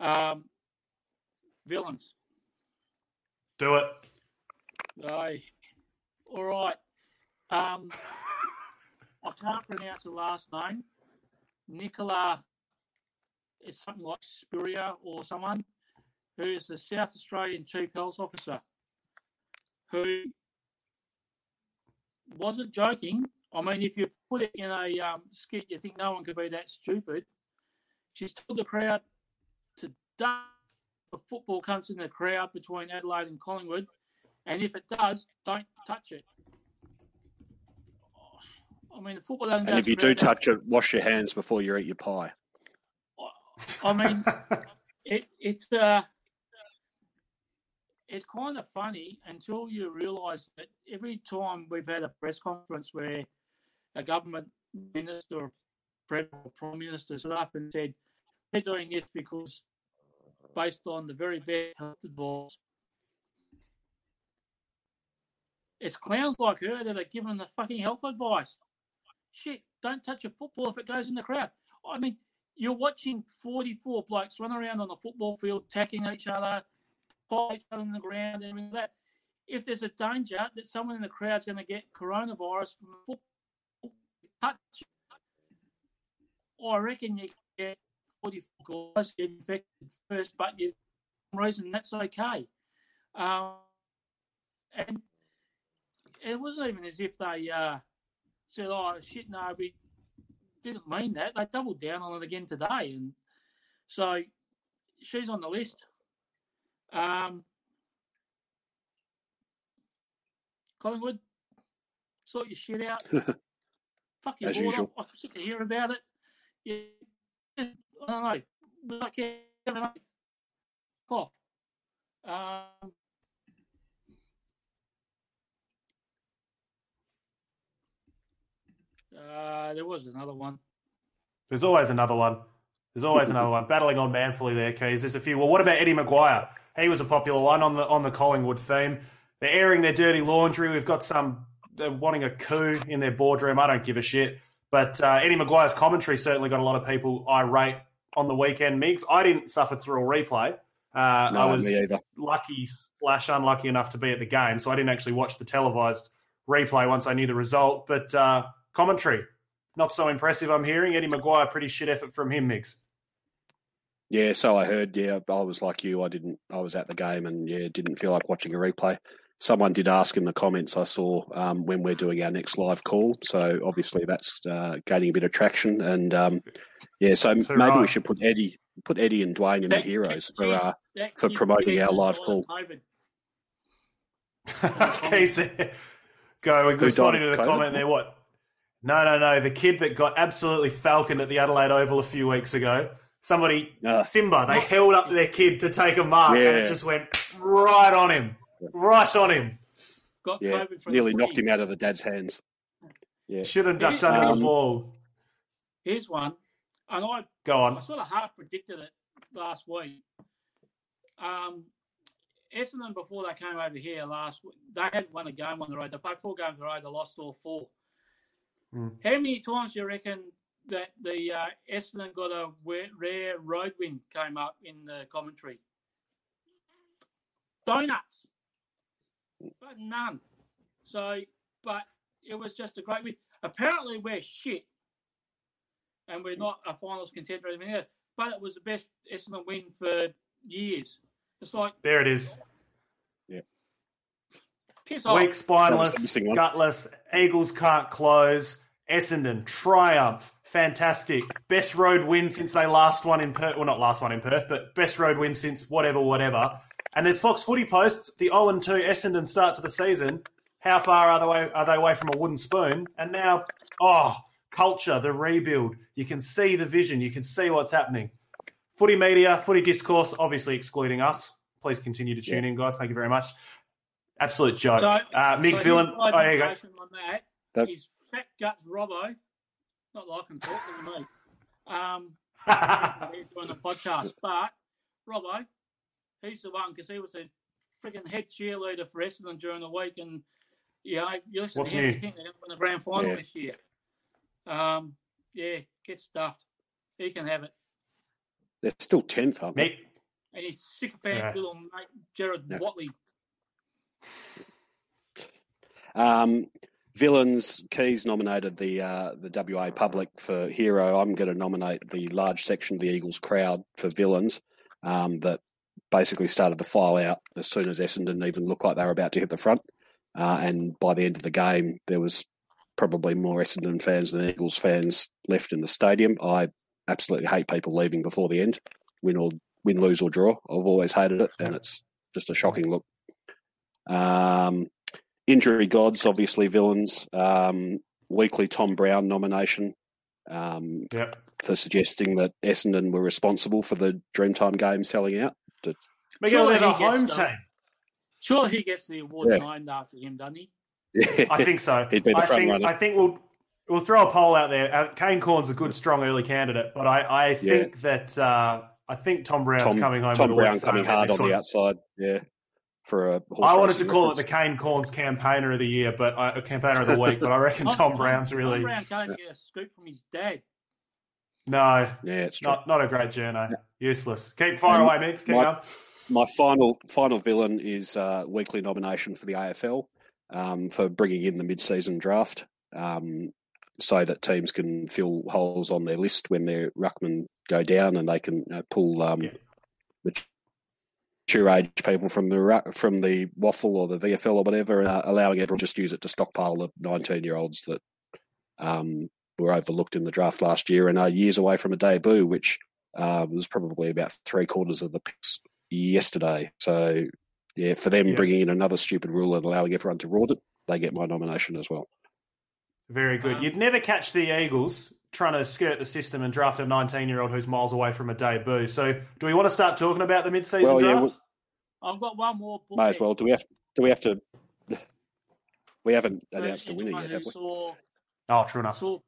Um, villains. Do it. Aye. All right. Um, I can't pronounce the last name. Nicola, it's something like Spiria or someone, who is the South Australian Chief Health Officer, who wasn't joking. I mean, if you put it in a um, skit, you think no one could be that stupid. She's told the crowd to duck a football comes in the crowd between Adelaide and Collingwood, and if it does, don't touch it. I mean, the football doesn't. And if you do touch it, wash your hands before you eat your pie. I mean, <laughs> it, it's uh, it's kind of funny until you realise that every time we've had a press conference where a government minister or prime minister stood up and said they're doing this because based on the very best health advice. It's clowns like her that are giving the fucking health advice. Shit, don't touch a football if it goes in the crowd. I mean, you're watching 44 blokes run around on the football field, attacking each other, fight each other on the ground, and like that. If there's a danger that someone in the crowd's going to get coronavirus from a football touch, I reckon you get 44 guys get infected first, but you some reason that's okay. Um, and it wasn't even as if they uh, said, "Oh shit, no, we didn't mean that." They doubled down on it again today, and so she's on the list. Um, Collingwood, sort your shit out. <laughs> Fuck your As board usual. I'm sick of hearing about it. Yeah, I don't know. Like Kevin Oates. Cough. Um, uh, there was another one. There's always another one. There's always another one. Battling on manfully there, Keys. There's a few. Well, what about Eddie McGuire? He was a popular one on the on the Collingwood theme. They're airing their dirty laundry. We've got some they're wanting a coup in their boardroom. I don't give a shit. But uh, Eddie McGuire's commentary certainly got a lot of people irate on the weekend. Mix. I didn't suffer through a replay. Uh, No, I was lucky slash unlucky enough to be at the game, so I didn't actually watch the televised replay once I knew the result. But uh, commentary, not so impressive. I'm hearing Eddie McGuire, pretty shit effort from him. Mix. Yeah, so I heard. Yeah, I was like you. I didn't. I was at the game, and yeah, didn't feel like watching a replay. Someone did ask in the comments I saw um, when we're doing our next live call. So obviously that's uh, gaining a bit of traction, and um, yeah, so So maybe we should put Eddie, put Eddie and Dwayne in the heroes that for uh, for promoting our live call. COVID. <laughs> Case there. Go. We're Who responding to the COVID? comment there. What? No, no, no. The kid that got absolutely falconed at the Adelaide Oval a few weeks ago. Somebody, Ah. Simba, they held up their kid to take a mark and it just went right on him. Right on him. Got yeah, COVID from nearly knocked him out of the dad's hands. Yeah, Should have ducked Um, under the wall. Here's one, and I Go on. I sort of half predicted it last week. Um, Essendon before they came over here last, week, they hadn't won a game on the road. They played four games on the road. They lost all four. Hmm. How many times do you reckon that the uh, Essendon got a rare road win came up in the commentary? Donuts, but none. So, but it was just a great win. Apparently, we're shit, and we're not a finals contender or anything else. But it was the best Essendon win for years. It's like There it is. Yeah. Piss off. Weak, That was the spineless, gutless. Eagles can't close. Essendon, triumph. Fantastic. Best road win since they last won in Perth. Well, not last one in Perth, but best road win since whatever, whatever. And there's Fox Footy posts the 0 2 Essendon start to the season. How far are they, away, are they away from a wooden spoon? And now, oh, culture, the rebuild. You can see the vision. You can see what's happening. Footy media, footy discourse, obviously excluding us. Please continue to tune in, guys. Thank you very much. Absolute joke. So- uh, Migs so Villain. Oh, there you go. information On that, That- is fat guts Robbo. Not like him talking to me. Um, <laughs> he's doing the podcast, but Robbo, he's the one because he was a freaking head cheerleader for Essendon during the week, and you know, you listen What's to him, new? you think they're going to win the grand final Yeah. this year. Um, yeah, get stuffed. He can have it. they're still tenth, aren't they? Me, And he's sycophant Yeah. little mate Gerard Yeah. Whateley. Um, Villains Keys nominated the uh, the WA public for hero. I'm going to nominate the large section of the Eagles crowd for villains um, that basically started to file out as soon as Essendon even looked like they were about to hit the front. Uh, and by the end of the game, there was probably more Essendon fans than Eagles fans left in the stadium. I absolutely hate people leaving before the end, win or win, lose or draw. I've always hated it, and it's just a shocking look. Um, injury gods, obviously villains. Um, weekly Tom Browne nomination um, Yep. for suggesting that Essendon were responsible for the Dreamtime game selling out. To, Miguel, Surely they're the gets home stuff. team. Sure, he gets the award Yeah. named after him, doesn't he? I think so. <laughs> He'd be the I front think, runner. I think we'll we'll throw a poll out there. Uh, Kane Cornes' a good, strong early candidate, but I, I think that uh, I think Tom Browne's Tom, coming home. Tom Browne coming hard on the of- outside. Yeah, for a. horse I wanted to racing call it the reference. Kane Cornes campaigner of the year, but uh, campaigner of the week. But I reckon <laughs> Tom Browne's really Tom Browne can't get a scoop from his dad. No, yeah, it's not not a great journey. Useless. Keep fire away, Mix. Keep my, going. My final final villain is uh, weekly nomination for the AFL um, for bringing in the mid-season draft, um, so that teams can fill holes on their list when their ruckman go down, and they can uh, pull um, Yeah. mature age people from the from the waffle or the VFL or whatever, uh, allowing everyone just use it to stockpile the nineteen year olds that um, were overlooked in the draft last year and are years away from a debut, which uh, was probably about three quarters of the picks yesterday. So, yeah, for them Yeah. bringing in another stupid rule and allowing everyone to rort it, they get my nomination as well. Very good. You'd never catch the Eagles trying to skirt the system and draft a 19 year old who's miles away from a debut. So, do we want to start talking about the mid season Well, yeah, draft? I've got one more. May as well. Do we have? Do we have to? We haven't announced a winner yet, have we? Saw, oh, true enough. saw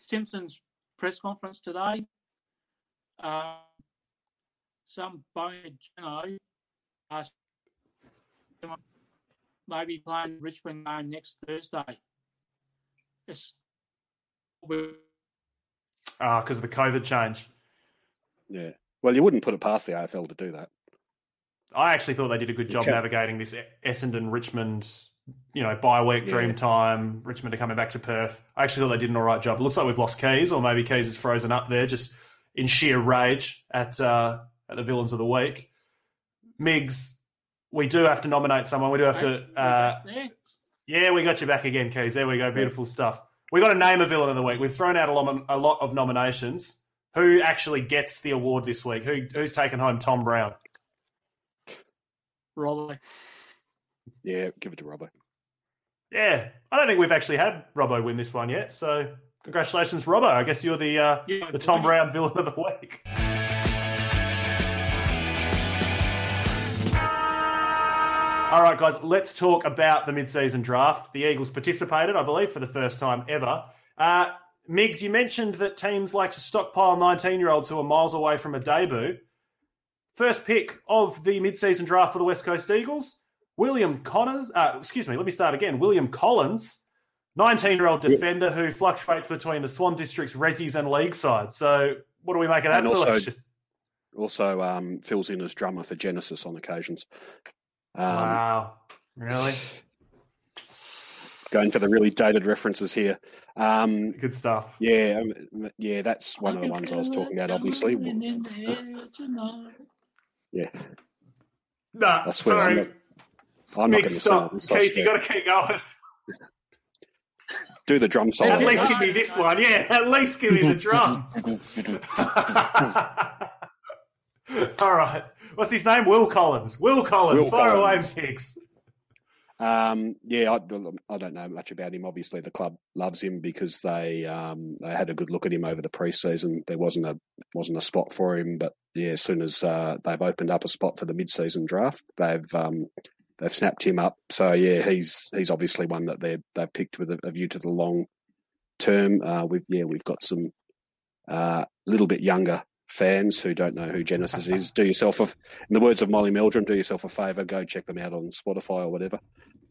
Simpson's press conference today. Uh, some bonehead Geno asked him maybe playing Richmond game next Thursday. It's, Ah, because of the COVID change. Yeah. Well, you wouldn't put it past the AFL to do that. I actually thought they did a good job navigating this Essendon Richmond, you know, bye week, Yeah. dream time. Richmond are coming back to Perth. I actually thought they did an all right job. It looks like we've lost Keys, or maybe Keys is frozen up there just in sheer rage at uh, at the villains of the week. Migs, we do have to nominate someone. We do have to. Uh, yeah, we got you back again, Keys. There we go. Beautiful stuff. We got to name a villain of the week. We've thrown out a lot, a lot of nominations. Who actually gets the award this week? Who who's taken home Tom Browne? Robbo. Yeah, give it to Robbo. Yeah, I don't think we've actually had Robbo win this one yet. So congratulations, Robbo. I guess you're the uh, Yeah, the Tom. Brown villain of the week. All right, guys, let's talk about the mid-season draft. The Eagles participated, I believe, for the first time ever. Uh, Migs, you mentioned that teams like to stockpile 19-year-olds who are miles away from a debut. First pick of the mid-season draft for the West Coast Eagles, William Connors. Uh, excuse me, let me start again. William Collins, 19-year-old defender who fluctuates between the Swan District's Rezzies and league side. So, what do we make of that And also- selection? Also um, fills in as drummer for Genesis on occasions. Um, wow, really Going for the really dated references here. Um, good stuff. yeah, um, yeah, that's one of the ones I was talking about. Obviously, yeah. Nah, I sorry. I'm not, I'm not going to stop. sing. Keith, you got to keep going. <laughs> Do the drum solo. At least give me this one. Yeah, at least give me the drums. <laughs> All right. What's his name? Will Collins. Will Collins. Will Fire Collins. away, Pigs. Um, yeah, I, I don't know much about him. Obviously, the club loves him because they um, they had a good look at him over the preseason. There wasn't a wasn't a spot for him, but yeah, as soon as uh, they've opened up a spot for the mid season draft, they've um, they've snapped him up. So yeah, he's he's obviously one that they they've picked with a, a view to the long term. Uh, we've yeah, we've got some a uh, little bit younger fans who don't know who Genesis is. Do yourself a, in the words of Molly Meldrum, do yourself a favour, go check them out on Spotify or whatever.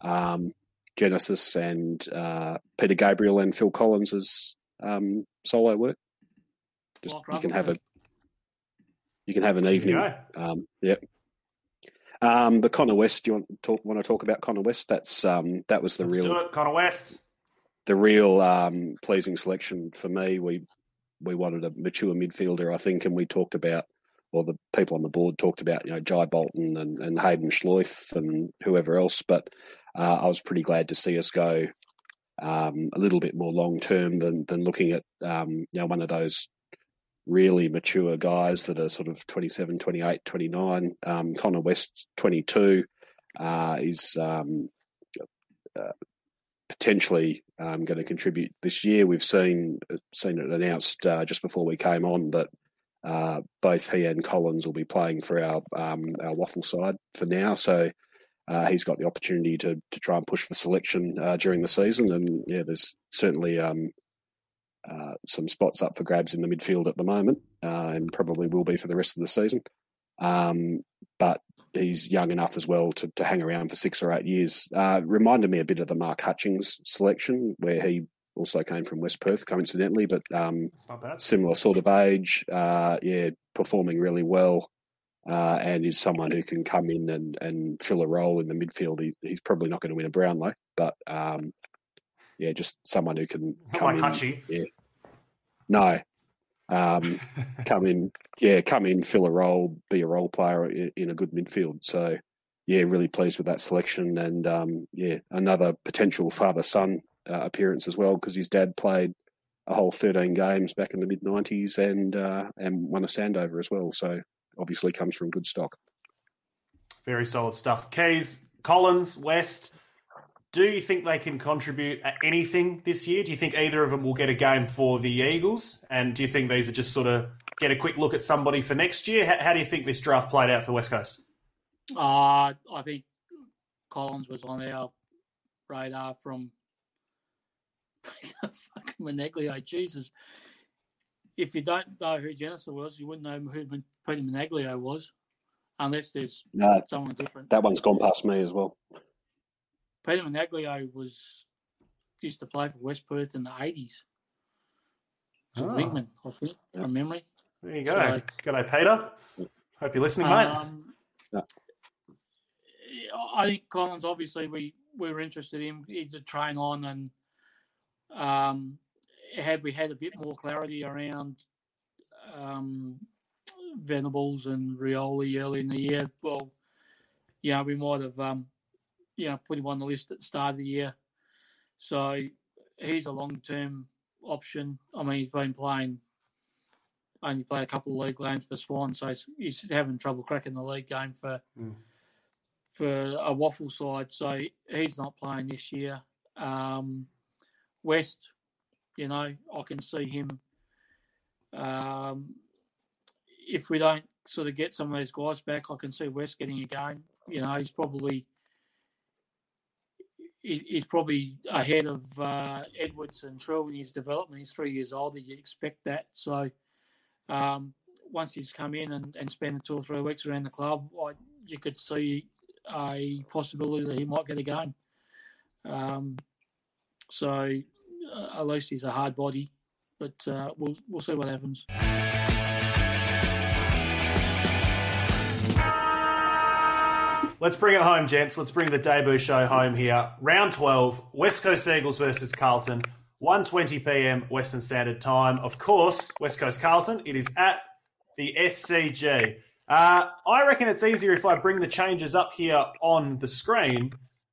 Um, Genesis and uh, Peter Gabriel and Phil Collins's um, solo work. Just you can have a you can have an evening. Um, yep. Um, the Connor West. Do you want to talk, want to talk about Connor West? That's um, that was the Let's real do it. Connor West. the real um, pleasing selection for me. We we wanted a mature midfielder, I think, and we talked about, or the people on the board talked about, you know, Jai Bolton and, and Hayden Schleuf and whoever else. But uh, I was pretty glad to see us go um, a little bit more long term than than looking at um, you know one of those really mature guys that are sort of 27, 28, 29. Um, Connor West, 22, uh, is um, uh, potentially um, going to contribute this year. We've seen seen it announced uh, just before we came on that uh, both he and Collins will be playing for our um, our waffle side for now. So uh, he's got the opportunity to to try and push for selection uh, during the season. And yeah, there's certainly um, uh, some spots up for grabs in the midfield at the moment, uh, and probably will be for the rest of the season. Um, but he's young enough as well to, to hang around for six or eight years. Uh, reminded me a bit of the Mark Hutchings selection, where he also came from West Perth, coincidentally, but um, similar sort of age. Uh, yeah, performing really well, uh, and is someone who can come in and, and fill a role in the midfield. He, he's probably not going to win a Brownlow, but um, yeah, just someone who can like in. Yeah. No, um, <laughs> come in, yeah, come in, fill a role, be a role player in, in a good midfield. So, yeah, really pleased with that selection, and um, yeah, another potential father son uh, appearance as well because his dad played a whole 13 games back in the mid 90s and uh, and won a Sandover as well. So obviously comes from good stock. Very solid stuff. Keys, Collins, West. Do you think they can contribute at anything this year? Do you think either of them will get a game for the Eagles? And do you think these are just sort of get a quick look at somebody for next year? How, how do you think this draft played out for the West Coast? Uh, I think Collins was on our radar from <laughs> fucking Meneglio, Jesus. If you don't know who Genesis was, you wouldn't know who Peter Meneglio was, unless there's no, someone different. That one's gone past me as well. Peter Meneglio was used to play for West Perth in the eighties. Oh. wingman, I think, from memory. There you go. So, G'day, Peter. Hope you're listening, um, mate. I think Collins. Obviously, we we were interested in him to train on and um, had we had a bit more clarity around um, Venables and Rioli early in the year, well, yeah, we might have, um, you know, put him on the list at the start of the year. So he's a long-term option. I mean, he's been playing, only played a couple of league games for Swan, so he's, he's having trouble cracking the league game for mm. for a WAFL side. So he's not playing this year. Um, West, you know, I can see him. Um, if we don't sort of get some of these guys back, I can see West getting a game. You know, he's probably he's probably ahead of uh, Edwards and Trill in his development. He's three years older. You'd expect that. So um, once he's come in and, and spent two or three weeks around the club, I, you could see a possibility that he might get a game. Um, so uh, at least he's a hard body, but uh, we'll we'll see what happens. Let's bring it home, gents. Let's bring the debut show home here. Round 12, West Coast Eagles versus Carlton, 1.20 p.m. Western Standard Time. Of course, West Coast Carlton, it is at the SCG. Uh, I reckon it's easier if I bring the changes up here on the screen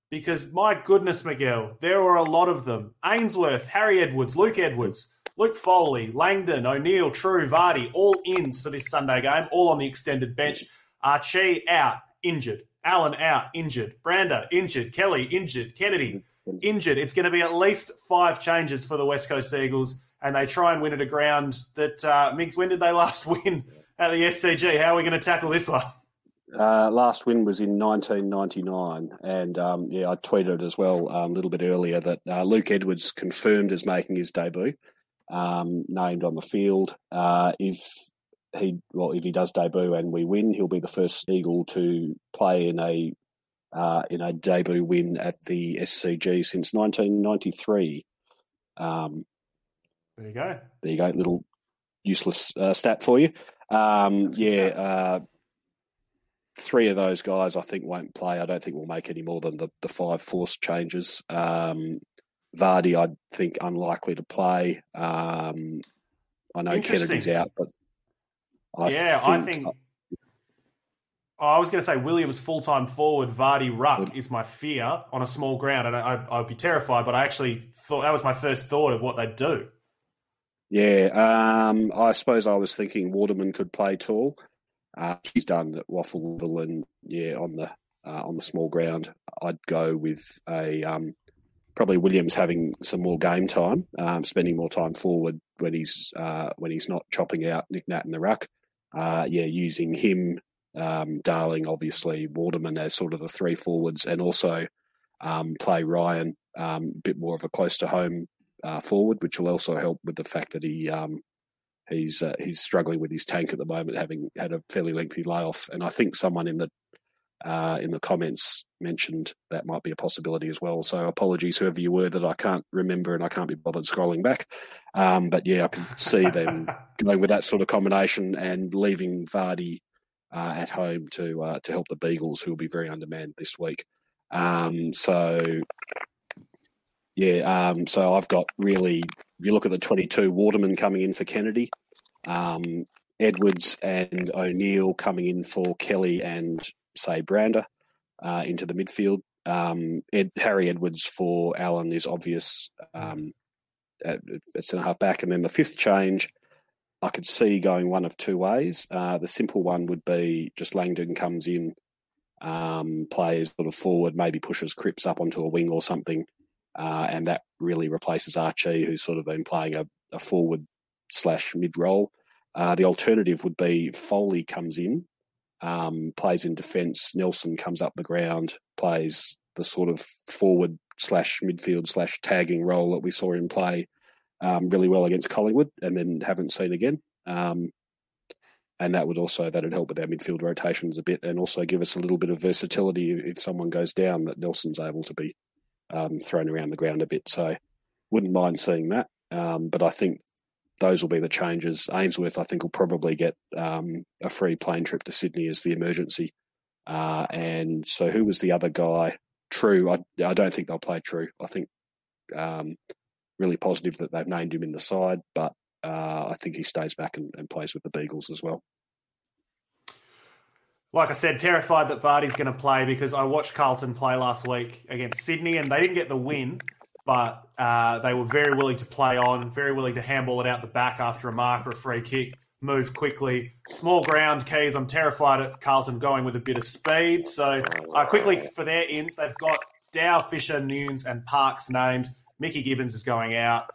because my goodness, Miguel, there were a lot of them. Ainsworth, Harry Edwards, Luke Edwards, Luke Foley, Langdon, O'Neill, Trew, Vardy, all ins for this Sunday game, all on the extended bench. Archie out, injured. Allen out, injured. Brander, injured. Kelly, injured. Kennedy, injured. It's going to be at least five changes for the West Coast Eagles, and they try and win at a ground that, uh, Migs, when did they last <laughs> win at the SCG? How are we going to tackle this one? Uh, last win was in 1999, and um, yeah, I tweeted as well um, a little bit earlier that uh, Luke Edwards confirmed as making his debut, um, named on the field. Uh, if he well, if he does debut and we win, he'll be the first Eagle to play in a uh, in a debut win at the SCG since 1993. Um, there you go. There you go. Little useless uh, stat for you. Um, yeah, uh, three of those guys I think won't play. I don't think we'll make any more than the, the five forced changes. Um, Vardy, I think unlikely to play. Um, I know Kennedy's out, but I yeah, think, I think. Oh, I was going to say Williams full time forward, Vardy ruck is my fear on a small ground, and I, would be terrified. But I actually thought that was my first thought of what they'd do. Yeah, um, I suppose I was thinking Waterman could play tall. Uh, he's done at WAFL and yeah, on the uh, on the small ground, I'd go with a um, probably Williams having some more game time, um, spending more time forward when he's uh, when he's not chopping out Nick Nat in the ruck. Uh, yeah, using him, um, Darling, obviously Waterman as sort of the three forwards, and also um, play Ryan um, a bit more of a close to home uh, forward, which will also help with the fact that he um, he's uh, he's struggling with his tank at the moment, having had a fairly lengthy layoff. And I think someone in the uh, in the comments mentioned that might be a possibility as well. So apologies, whoever you were, that I can't remember and I can't be bothered scrolling back. Um, but yeah, I can see them <laughs> going with that sort of combination and leaving Vardy uh, at home to uh, to help the Beagles, who will be very undermanned this week. Um, so yeah, um, so I've got really. If you look at the twenty-two, Waterman coming in for Kennedy, um, Edwards and O'Neill coming in for Kelly and say Brander uh, into the midfield. Um, Ed, Harry Edwards for Allen is obvious um, at, at centre half back, and then the fifth change I could see going one of two ways. Uh, the simple one would be just Langdon comes in, um, plays sort of forward, maybe pushes Cripps up onto a wing or something, uh, and that really replaces Archie, who's sort of been playing a, a forward slash mid role. Uh, the alternative would be Foley comes in, um, plays in defence. Nelson comes up the ground, plays the sort of forward slash midfield slash tagging role that we saw him play um, really well against Collingwood, and then haven't seen again. Um, and that would also that would help with our midfield rotations a bit, and also give us a little bit of versatility if someone goes down that Nelson's able to be um, thrown around the ground a bit. So, wouldn't mind seeing that. Um, but I think those will be the changes. Ainsworth, I think, will probably get um, a free plane trip to Sydney as the emergency. Uh, and so, who was the other guy? Trew. I, I don't think they'll play Trew. I think um, really positive that they've named him in the side, but uh, I think he stays back and, and, plays with the Beagles as well. Like I said, terrified that Vardy's going to play because I watched Carlton play last week against Sydney and they didn't get the win, but uh, they were very willing to play on, very willing to handball it out the back after a mark or a free kick, move quickly. Small ground keys. I'm terrified at Carlton going with a bit of speed. So uh, quickly for their ins, they've got Dow, Fisher, Nunes, and Parks named. Mickey Gibbons is going out.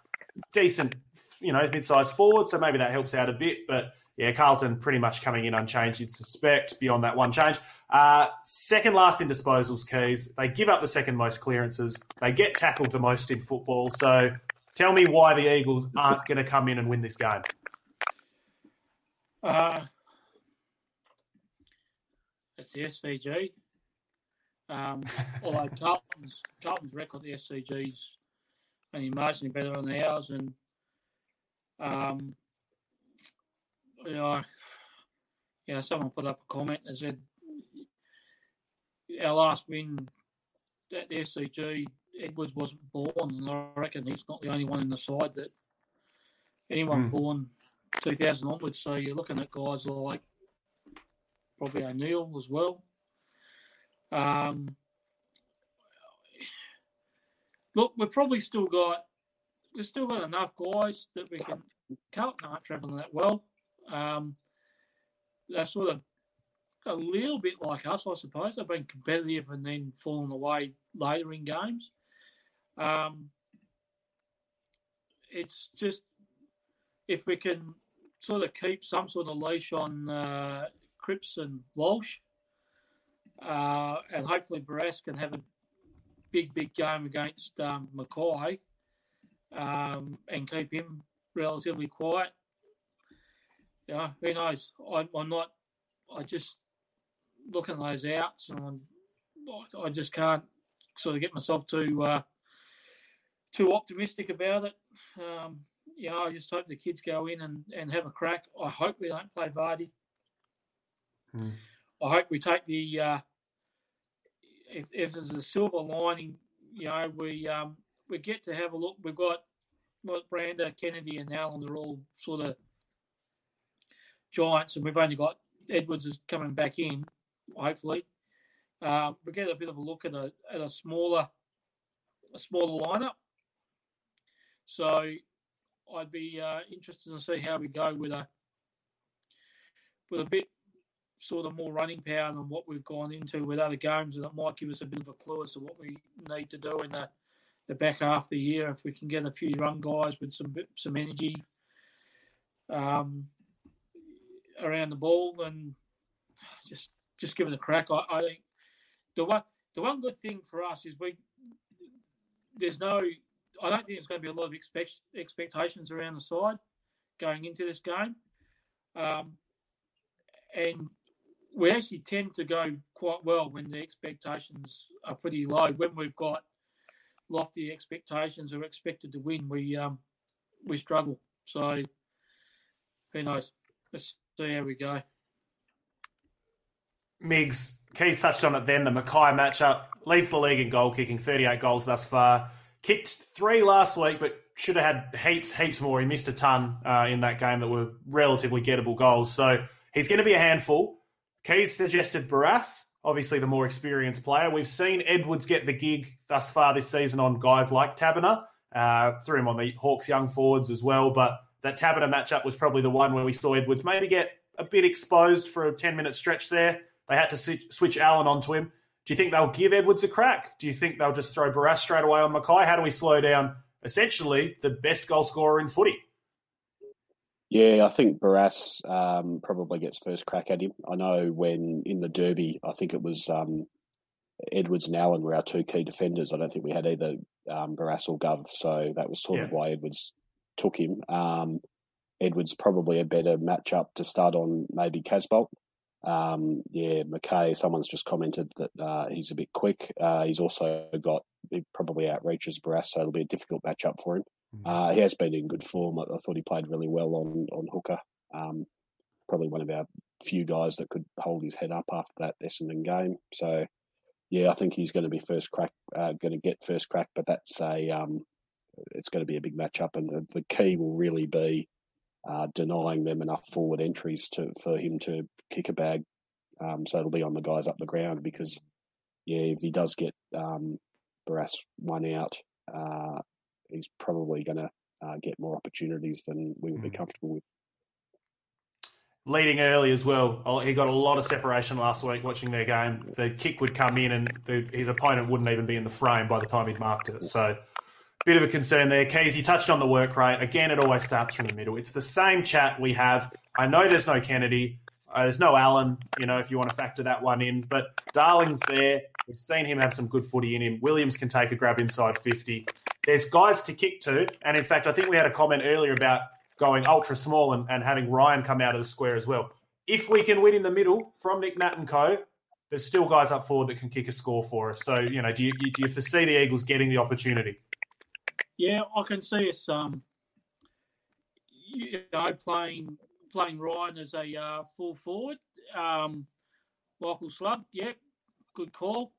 Decent, you know, mid-sized forward, so maybe that helps out a bit. But yeah, Carlton pretty much coming in unchanged, you'd suspect, beyond that one change. Uh, second last in disposals, Keys. They give up the second most clearances. They get tackled the most in football. So tell me why the Eagles aren't going to come in and win this game. Uh, it's the SCG. Um, <laughs> although Carlton's, Carlton's record, the SCG's only marginally better than ours, and um, you know, yeah, someone put up a comment and said our last win at the SCG, Edwards wasn't born, and I reckon he's not the only one in the side that anyone mm. born 2000 onwards. So you're looking at guys like probably O'Neill as well. Um, look, we've probably still got we've still got enough guys that we can. Carlton aren't travelling that well. Um, they're sort of a little bit like us, I suppose. They've been competitive and then fallen away later in games. Um, it's just if we can sort of keep some sort of leash on uh, Cripps and Walsh, uh, and hopefully Barrass can have a big, big game against um, McKay um, and keep him relatively quiet. Yeah, who knows? I, am not. I just looking at those outs, and I'm, I just can't sort of get myself too uh, too optimistic about it. Um, yeah, I just hope the kids go in and, and have a crack. I hope we don't play Vardy. Hmm. I hope we take the uh, if, if there's a silver lining, you know, we um, we get to have a look. We've got what Brander, Kennedy, and Allen are all sort of giants, and we've only got Edwards is coming back in, hopefully. Um, we get a bit of a look at a at a smaller a smaller lineup. So I'd be uh, interested to see how we go with a with a bit sort of more running power than what we've gone into with other games, and it might give us a bit of a clue as to what we need to do in the, the back half of the year. If we can get a few young guys with some some energy um, around the ball, and just just give it a crack. I, I think the one the one good thing for us is we there's no I don't think there's going to be a lot of expect, expectations around the side going into this game. Um, and we actually tend to go quite well when the expectations are pretty low. When we've got lofty expectations or expected to win, we um, we struggle. So who knows? Let's see how we go. Migs, Keith touched on it then. The McKay matchup leads the league in goal kicking, 38 goals thus far. Kicked three last week, but should have had heaps, heaps more. He missed a ton uh, in that game that were relatively gettable goals. So he's going to be a handful. Keith suggested Barrass, obviously the more experienced player. We've seen Edwards get the gig thus far this season on guys like Taberner. Uh, threw him on the Hawks young forwards as well, but that Tabata matchup was probably the one where we saw Edwards maybe get a bit exposed for a 10 minute stretch there. They had to switch Allen onto him. Do you think they'll give Edwards a crack? Do you think they'll just throw Barrass straight away on McKay? How do we slow down essentially the best goal scorer in footy? Yeah, I think Barrass um, probably gets first crack at him. I know when in the Derby, I think it was um, Edwards and Allen were our two key defenders. I don't think we had either um, Barrass or Gov, so that was sort yeah. of why Edwards took him. Um, Edwards probably a better matchup to start on maybe Casboult. Um, yeah, McKay, someone's just commented that uh, he's a bit quick. Uh, he's also got, he probably outreaches Barrass, so it'll be a difficult matchup for him. Mm-hmm. Uh, he has been in good form. I, I, thought he played really well on, on Hooker. Um, probably one of our few guys that could hold his head up after that Essendon game. So, yeah, I think he's going to be first crack, uh, going to get first crack, but that's a, um, it's going to be a big matchup, and the, the key will really be uh, denying them enough forward entries to for him to kick a bag. Um, so it'll be on the guys up the ground because, yeah, if he does get um, Barrass one out, uh, he's probably going to uh, get more opportunities than we would mm. be comfortable with. Leading early as well. Oh, he got a lot of separation last week watching their game. The kick would come in and the, his opponent wouldn't even be in the frame by the time he'd marked it. So bit of a concern there. Keys, you touched on the work rate. Again, it always starts from the middle. It's the same chat we have. I know there's no Kennedy. Uh, there's no Allen, you know, if you want to factor that one in. But Darling's there. We've seen him have some good footy in him. Williams can take a grab inside 50. There's guys to kick to. And in fact, I think we had a comment earlier about going ultra small and, and having Ryan come out of the square as well. If we can win in the middle from Nic Nat and co, there's still guys up forward that can kick a score for us. So, you know, do you, do you foresee the Eagles getting the opportunity? Yeah, I can see us. Um, you know, playing playing Ryan as a uh, full forward. Um, Michael Slug, yeah, good call.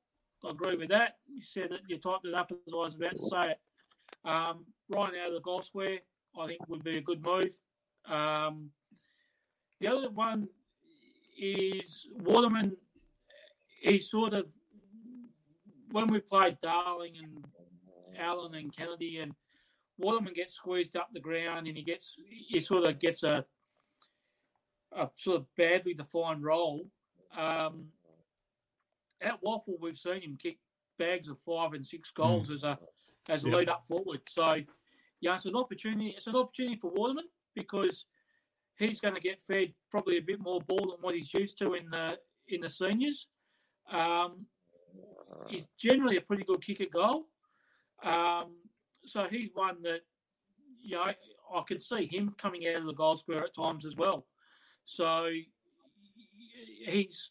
I agree with that. You said it. You typed it up as I was about to say it. Um, Ryan out of the goal square, I think would be a good move. Um, the other one is Waterman. He sort of when we played Darling and Allen and Kennedy, and Waterman gets squeezed up the ground, and he gets he sort of gets a a sort of badly defined role. Um, at WAFL, we've seen him kick bags of five and six goals mm. as a as a lead up forward. So, yeah, it's an opportunity. It's an opportunity for Waterman because he's going to get fed probably a bit more ball than what he's used to in the in the seniors. Um, he's generally a pretty good kicker goal. Um, so he's one that, you know, I could see him coming out of the goal square at times as well. So he's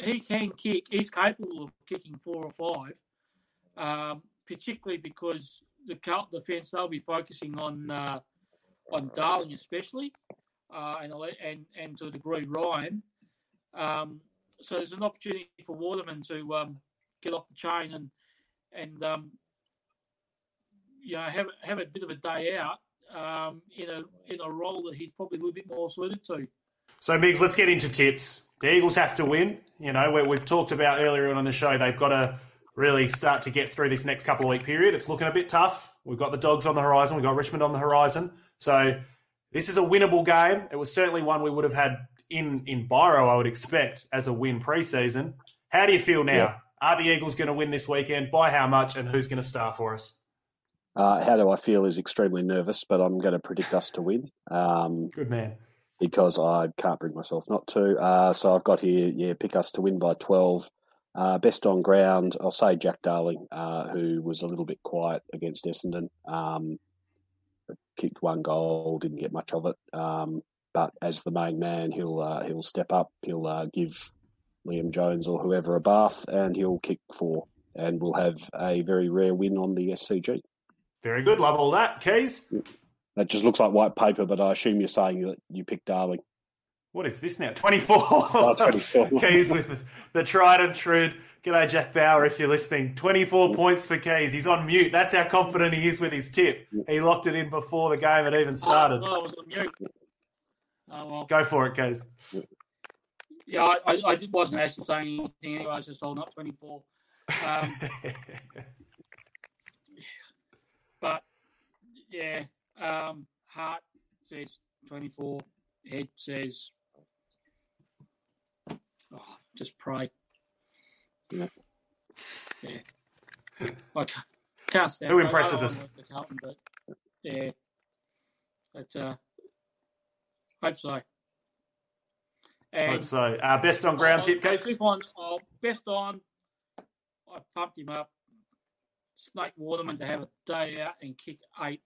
he can kick. He's capable of kicking four or five, um, particularly because the Carlton defence they'll be focusing on uh, on Darling especially, uh, and and and to a degree Ryan. Um, so there's an opportunity for Waterman to um, get off the chain and and um, you know, have have a bit of a day out um, in a in a role that he's probably a little bit more suited to. So, Migs, let's get into tips. The Eagles have to win. You know, we've talked about earlier on in the show, they've got to really start to get through this next couple of week period. It's looking a bit tough. We've got the Dogs on the horizon. We've got Richmond on the horizon. So this is a winnable game. It was certainly one we would have had in in Biro, I would expect, as a win preseason. How do you feel now? Yeah. Are the Eagles going to win this weekend? By how much? And who's going to star for us? Uh, how do I feel is extremely nervous, but I'm going to predict us to win. Um, Good man. Because I can't bring myself not to. Uh, so I've got here, yeah, pick us to win by 12. Uh, best on ground, I'll say Jack Darling, uh, who was a little bit quiet against Essendon. Um, kicked one goal, didn't get much of it. Um, but as the main man, he'll uh, he'll step up. He'll uh, give Liam Jones or whoever a bath, and he'll kick four, and we'll have a very rare win on the SCG. Very good. Love all that. Keys? That just looks like white paper, but I assume you're saying that you picked Darling. What is this now? 24. Oh, 24. <laughs> Keys with the, the tried and true. G'day, Jack Bauer, if you're listening. 24 points for Keys. He's on mute. That's how confident he is with his tip. He locked it in before the game had even started. Oh, I was on mute. Oh, well. Go for it, Keys. Yeah, I, I, I wasn't actually saying anything anyway. I was just holding up 24. Um, <laughs> but, yeah, um, Heart says 24. Head says, oh, just pray. Yeah. Yeah. I can't, can't stand Who impresses us? Carlton, but yeah, but uh, hope so. And Hope so. Uh, best on ground I'll- tip, I'll Keys? on. I'll best on. I pumped him up. Snake Waterman to have a day out and kick eight.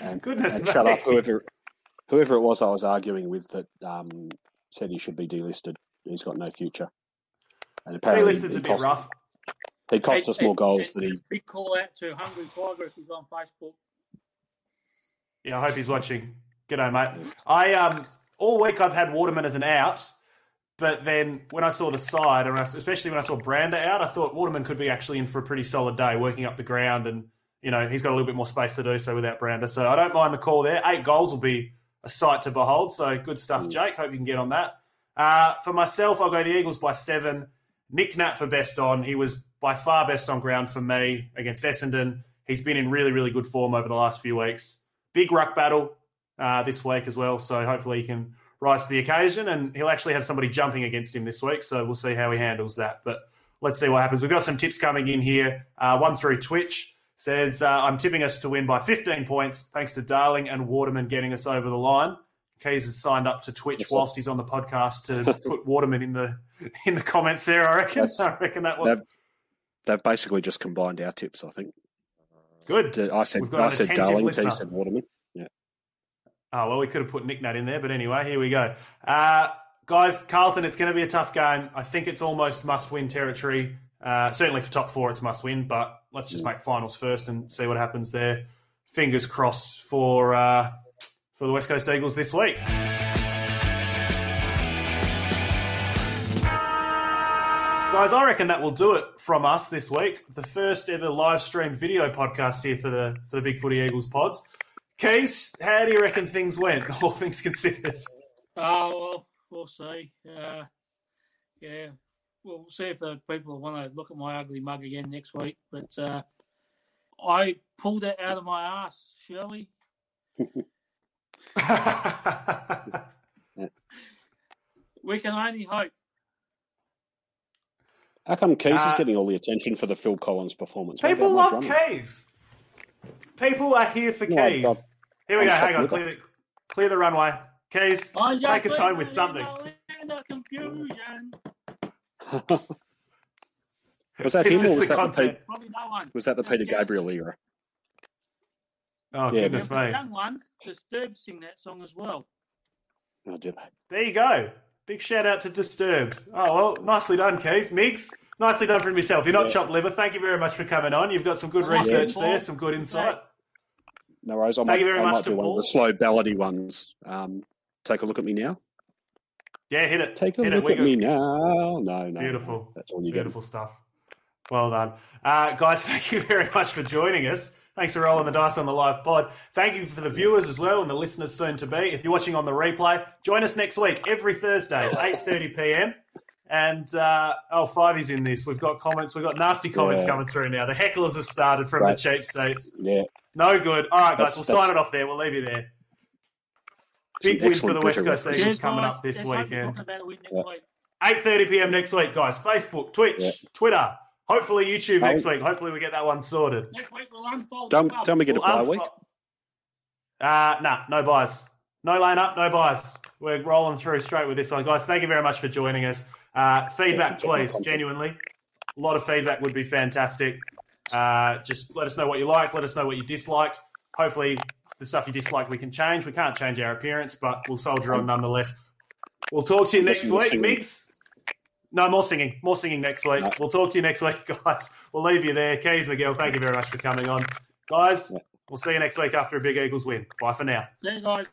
And, <laughs> Goodness and shut up, whoever whoever it was I was arguing with that um, said he should be delisted. He's got no future. And apparently, Delisted's he a bit cost, rough. He cost Hey, us more hey, goals hey, than he. Big call out to Hungry Tiger if he's on Facebook. Yeah, I hope he's watching. G'day, mate. I um all week I've had Waterman as an out, but then when I saw the side, and I, especially when I saw Brander out, I thought Waterman could be actually in for a pretty solid day, working up the ground, and you know he's got a little bit more space to do so without Brander. So I don't mind the call there. Eight goals will be a sight to behold. So good stuff, Jake. Hope you can get on that. Uh, for myself, I'll go the Eagles by seven. Nic Nat for best on. He was by far best on ground for me against Essendon. He's been in really, really good form over the last few weeks. Big ruck battle uh, this week as well. So hopefully he can rise to the occasion and he'll actually have somebody jumping against him this week. So we'll see how he handles that. But let's see what happens. We've got some tips coming in here. Uh, one through Twitch says, uh, I'm tipping us to win by 15 points thanks to Darling and Waterman getting us over the line. Keys has signed up to Twitch whilst he's on the podcast to put <laughs> Waterman in the in the comments there. I reckon. That's- I reckon that one. They've, they've basically just combined our tips. I think. Good. I said I said Darling. He said Waterman. Yeah. Oh, well, we could have put Nic Nat in there, but anyway, here we go. Uh, guys, Carlton, it's going to be a tough game. I think it's almost must win territory. Uh, certainly for top four, it's must win, but let's just make finals first and see what happens there. Fingers crossed for, uh, for the West Coast Eagles this week. Guys, I reckon that will do it from us this week. The first ever live streamed video podcast here for the for the Big Footy Eagles pods. Keys, how do you reckon things went, <laughs> all things considered? Oh, well, we'll see. Uh, yeah, we'll see if the people want to look at my ugly mug again next week. But uh, I pulled it out of my ass, Shirley. <laughs> we can only hope. How come Keys Uh, is getting all the attention for the Phil Collins performance? People love drummer? Keys. People are here for Yeah, Keys. God. Here we I'm go. Hang on. Clear the, clear the runway. Keys, I just take us home with live something. <laughs> Was that him or was that, the Probably no one. was that the Peter. Gabriel era? Oh, Yeah, goodness Yeah, but me. young ones, Disturbed sing that song as well. Oh, do they? There you go. Big shout out to Disturbed. Oh, well, nicely done, Keys. Migs, nicely done from yourself. You're not Yeah. chopped liver. Thank you very much for coming on. You've got some good Well, research yeah. there, some good insight. No worries. I Thank might, you very I much might to do one of the slow ballady ones. Um, take a look at me now. Yeah, hit it. Take a hit look at me now. No, no. Beautiful. That's all you get. Beautiful stuff. Well done. Uh, guys, <laughs> thank you very much for joining us. Thanks for rolling the dice on the live pod. Thank you for the viewers as well and the listeners soon to be. If you're watching on the replay, join us next week, every Thursday, <laughs> 8.30pm. And uh, oh, Fivey's in this. We've got comments. We've got nasty comments Yeah. coming through now. The hecklers have started from Right. the cheap seats. Yeah. No good. All right, guys, That's- we'll that's- sign it off there. We'll leave you there. Some Big win for the West Coast references. Eagles coming up this Let's hope we're weekend. talking about a win next Yeah. week. 8.30 p.m. next week, guys. Facebook, Twitch, Yeah. Twitter. Hopefully YouTube next week. Hopefully we get that one sorted. Next week we'll unfold. Don't, the club. don't we get a Well, bye unfo- week? Uh, nah, no buys. No lane up, no buys. We're rolling through straight with this one. Guys, thank you very much for joining us. Uh, feedback, Yeah, please, genuinely. A lot of feedback would be fantastic. Uh, just let us know what you like. Let us know what you disliked. Hopefully, the stuff you dislike, we can change. We can't change our appearance, but we'll soldier on nonetheless. We'll talk to you next week, Migs. No, more singing. More singing next week. No. We'll talk to you next week, <laughs> guys. We'll leave you there. Keys Miguel, thank you very much for coming on. Guys, we'll see you next week after a big Eagles win. Bye for now. Yeah, guys.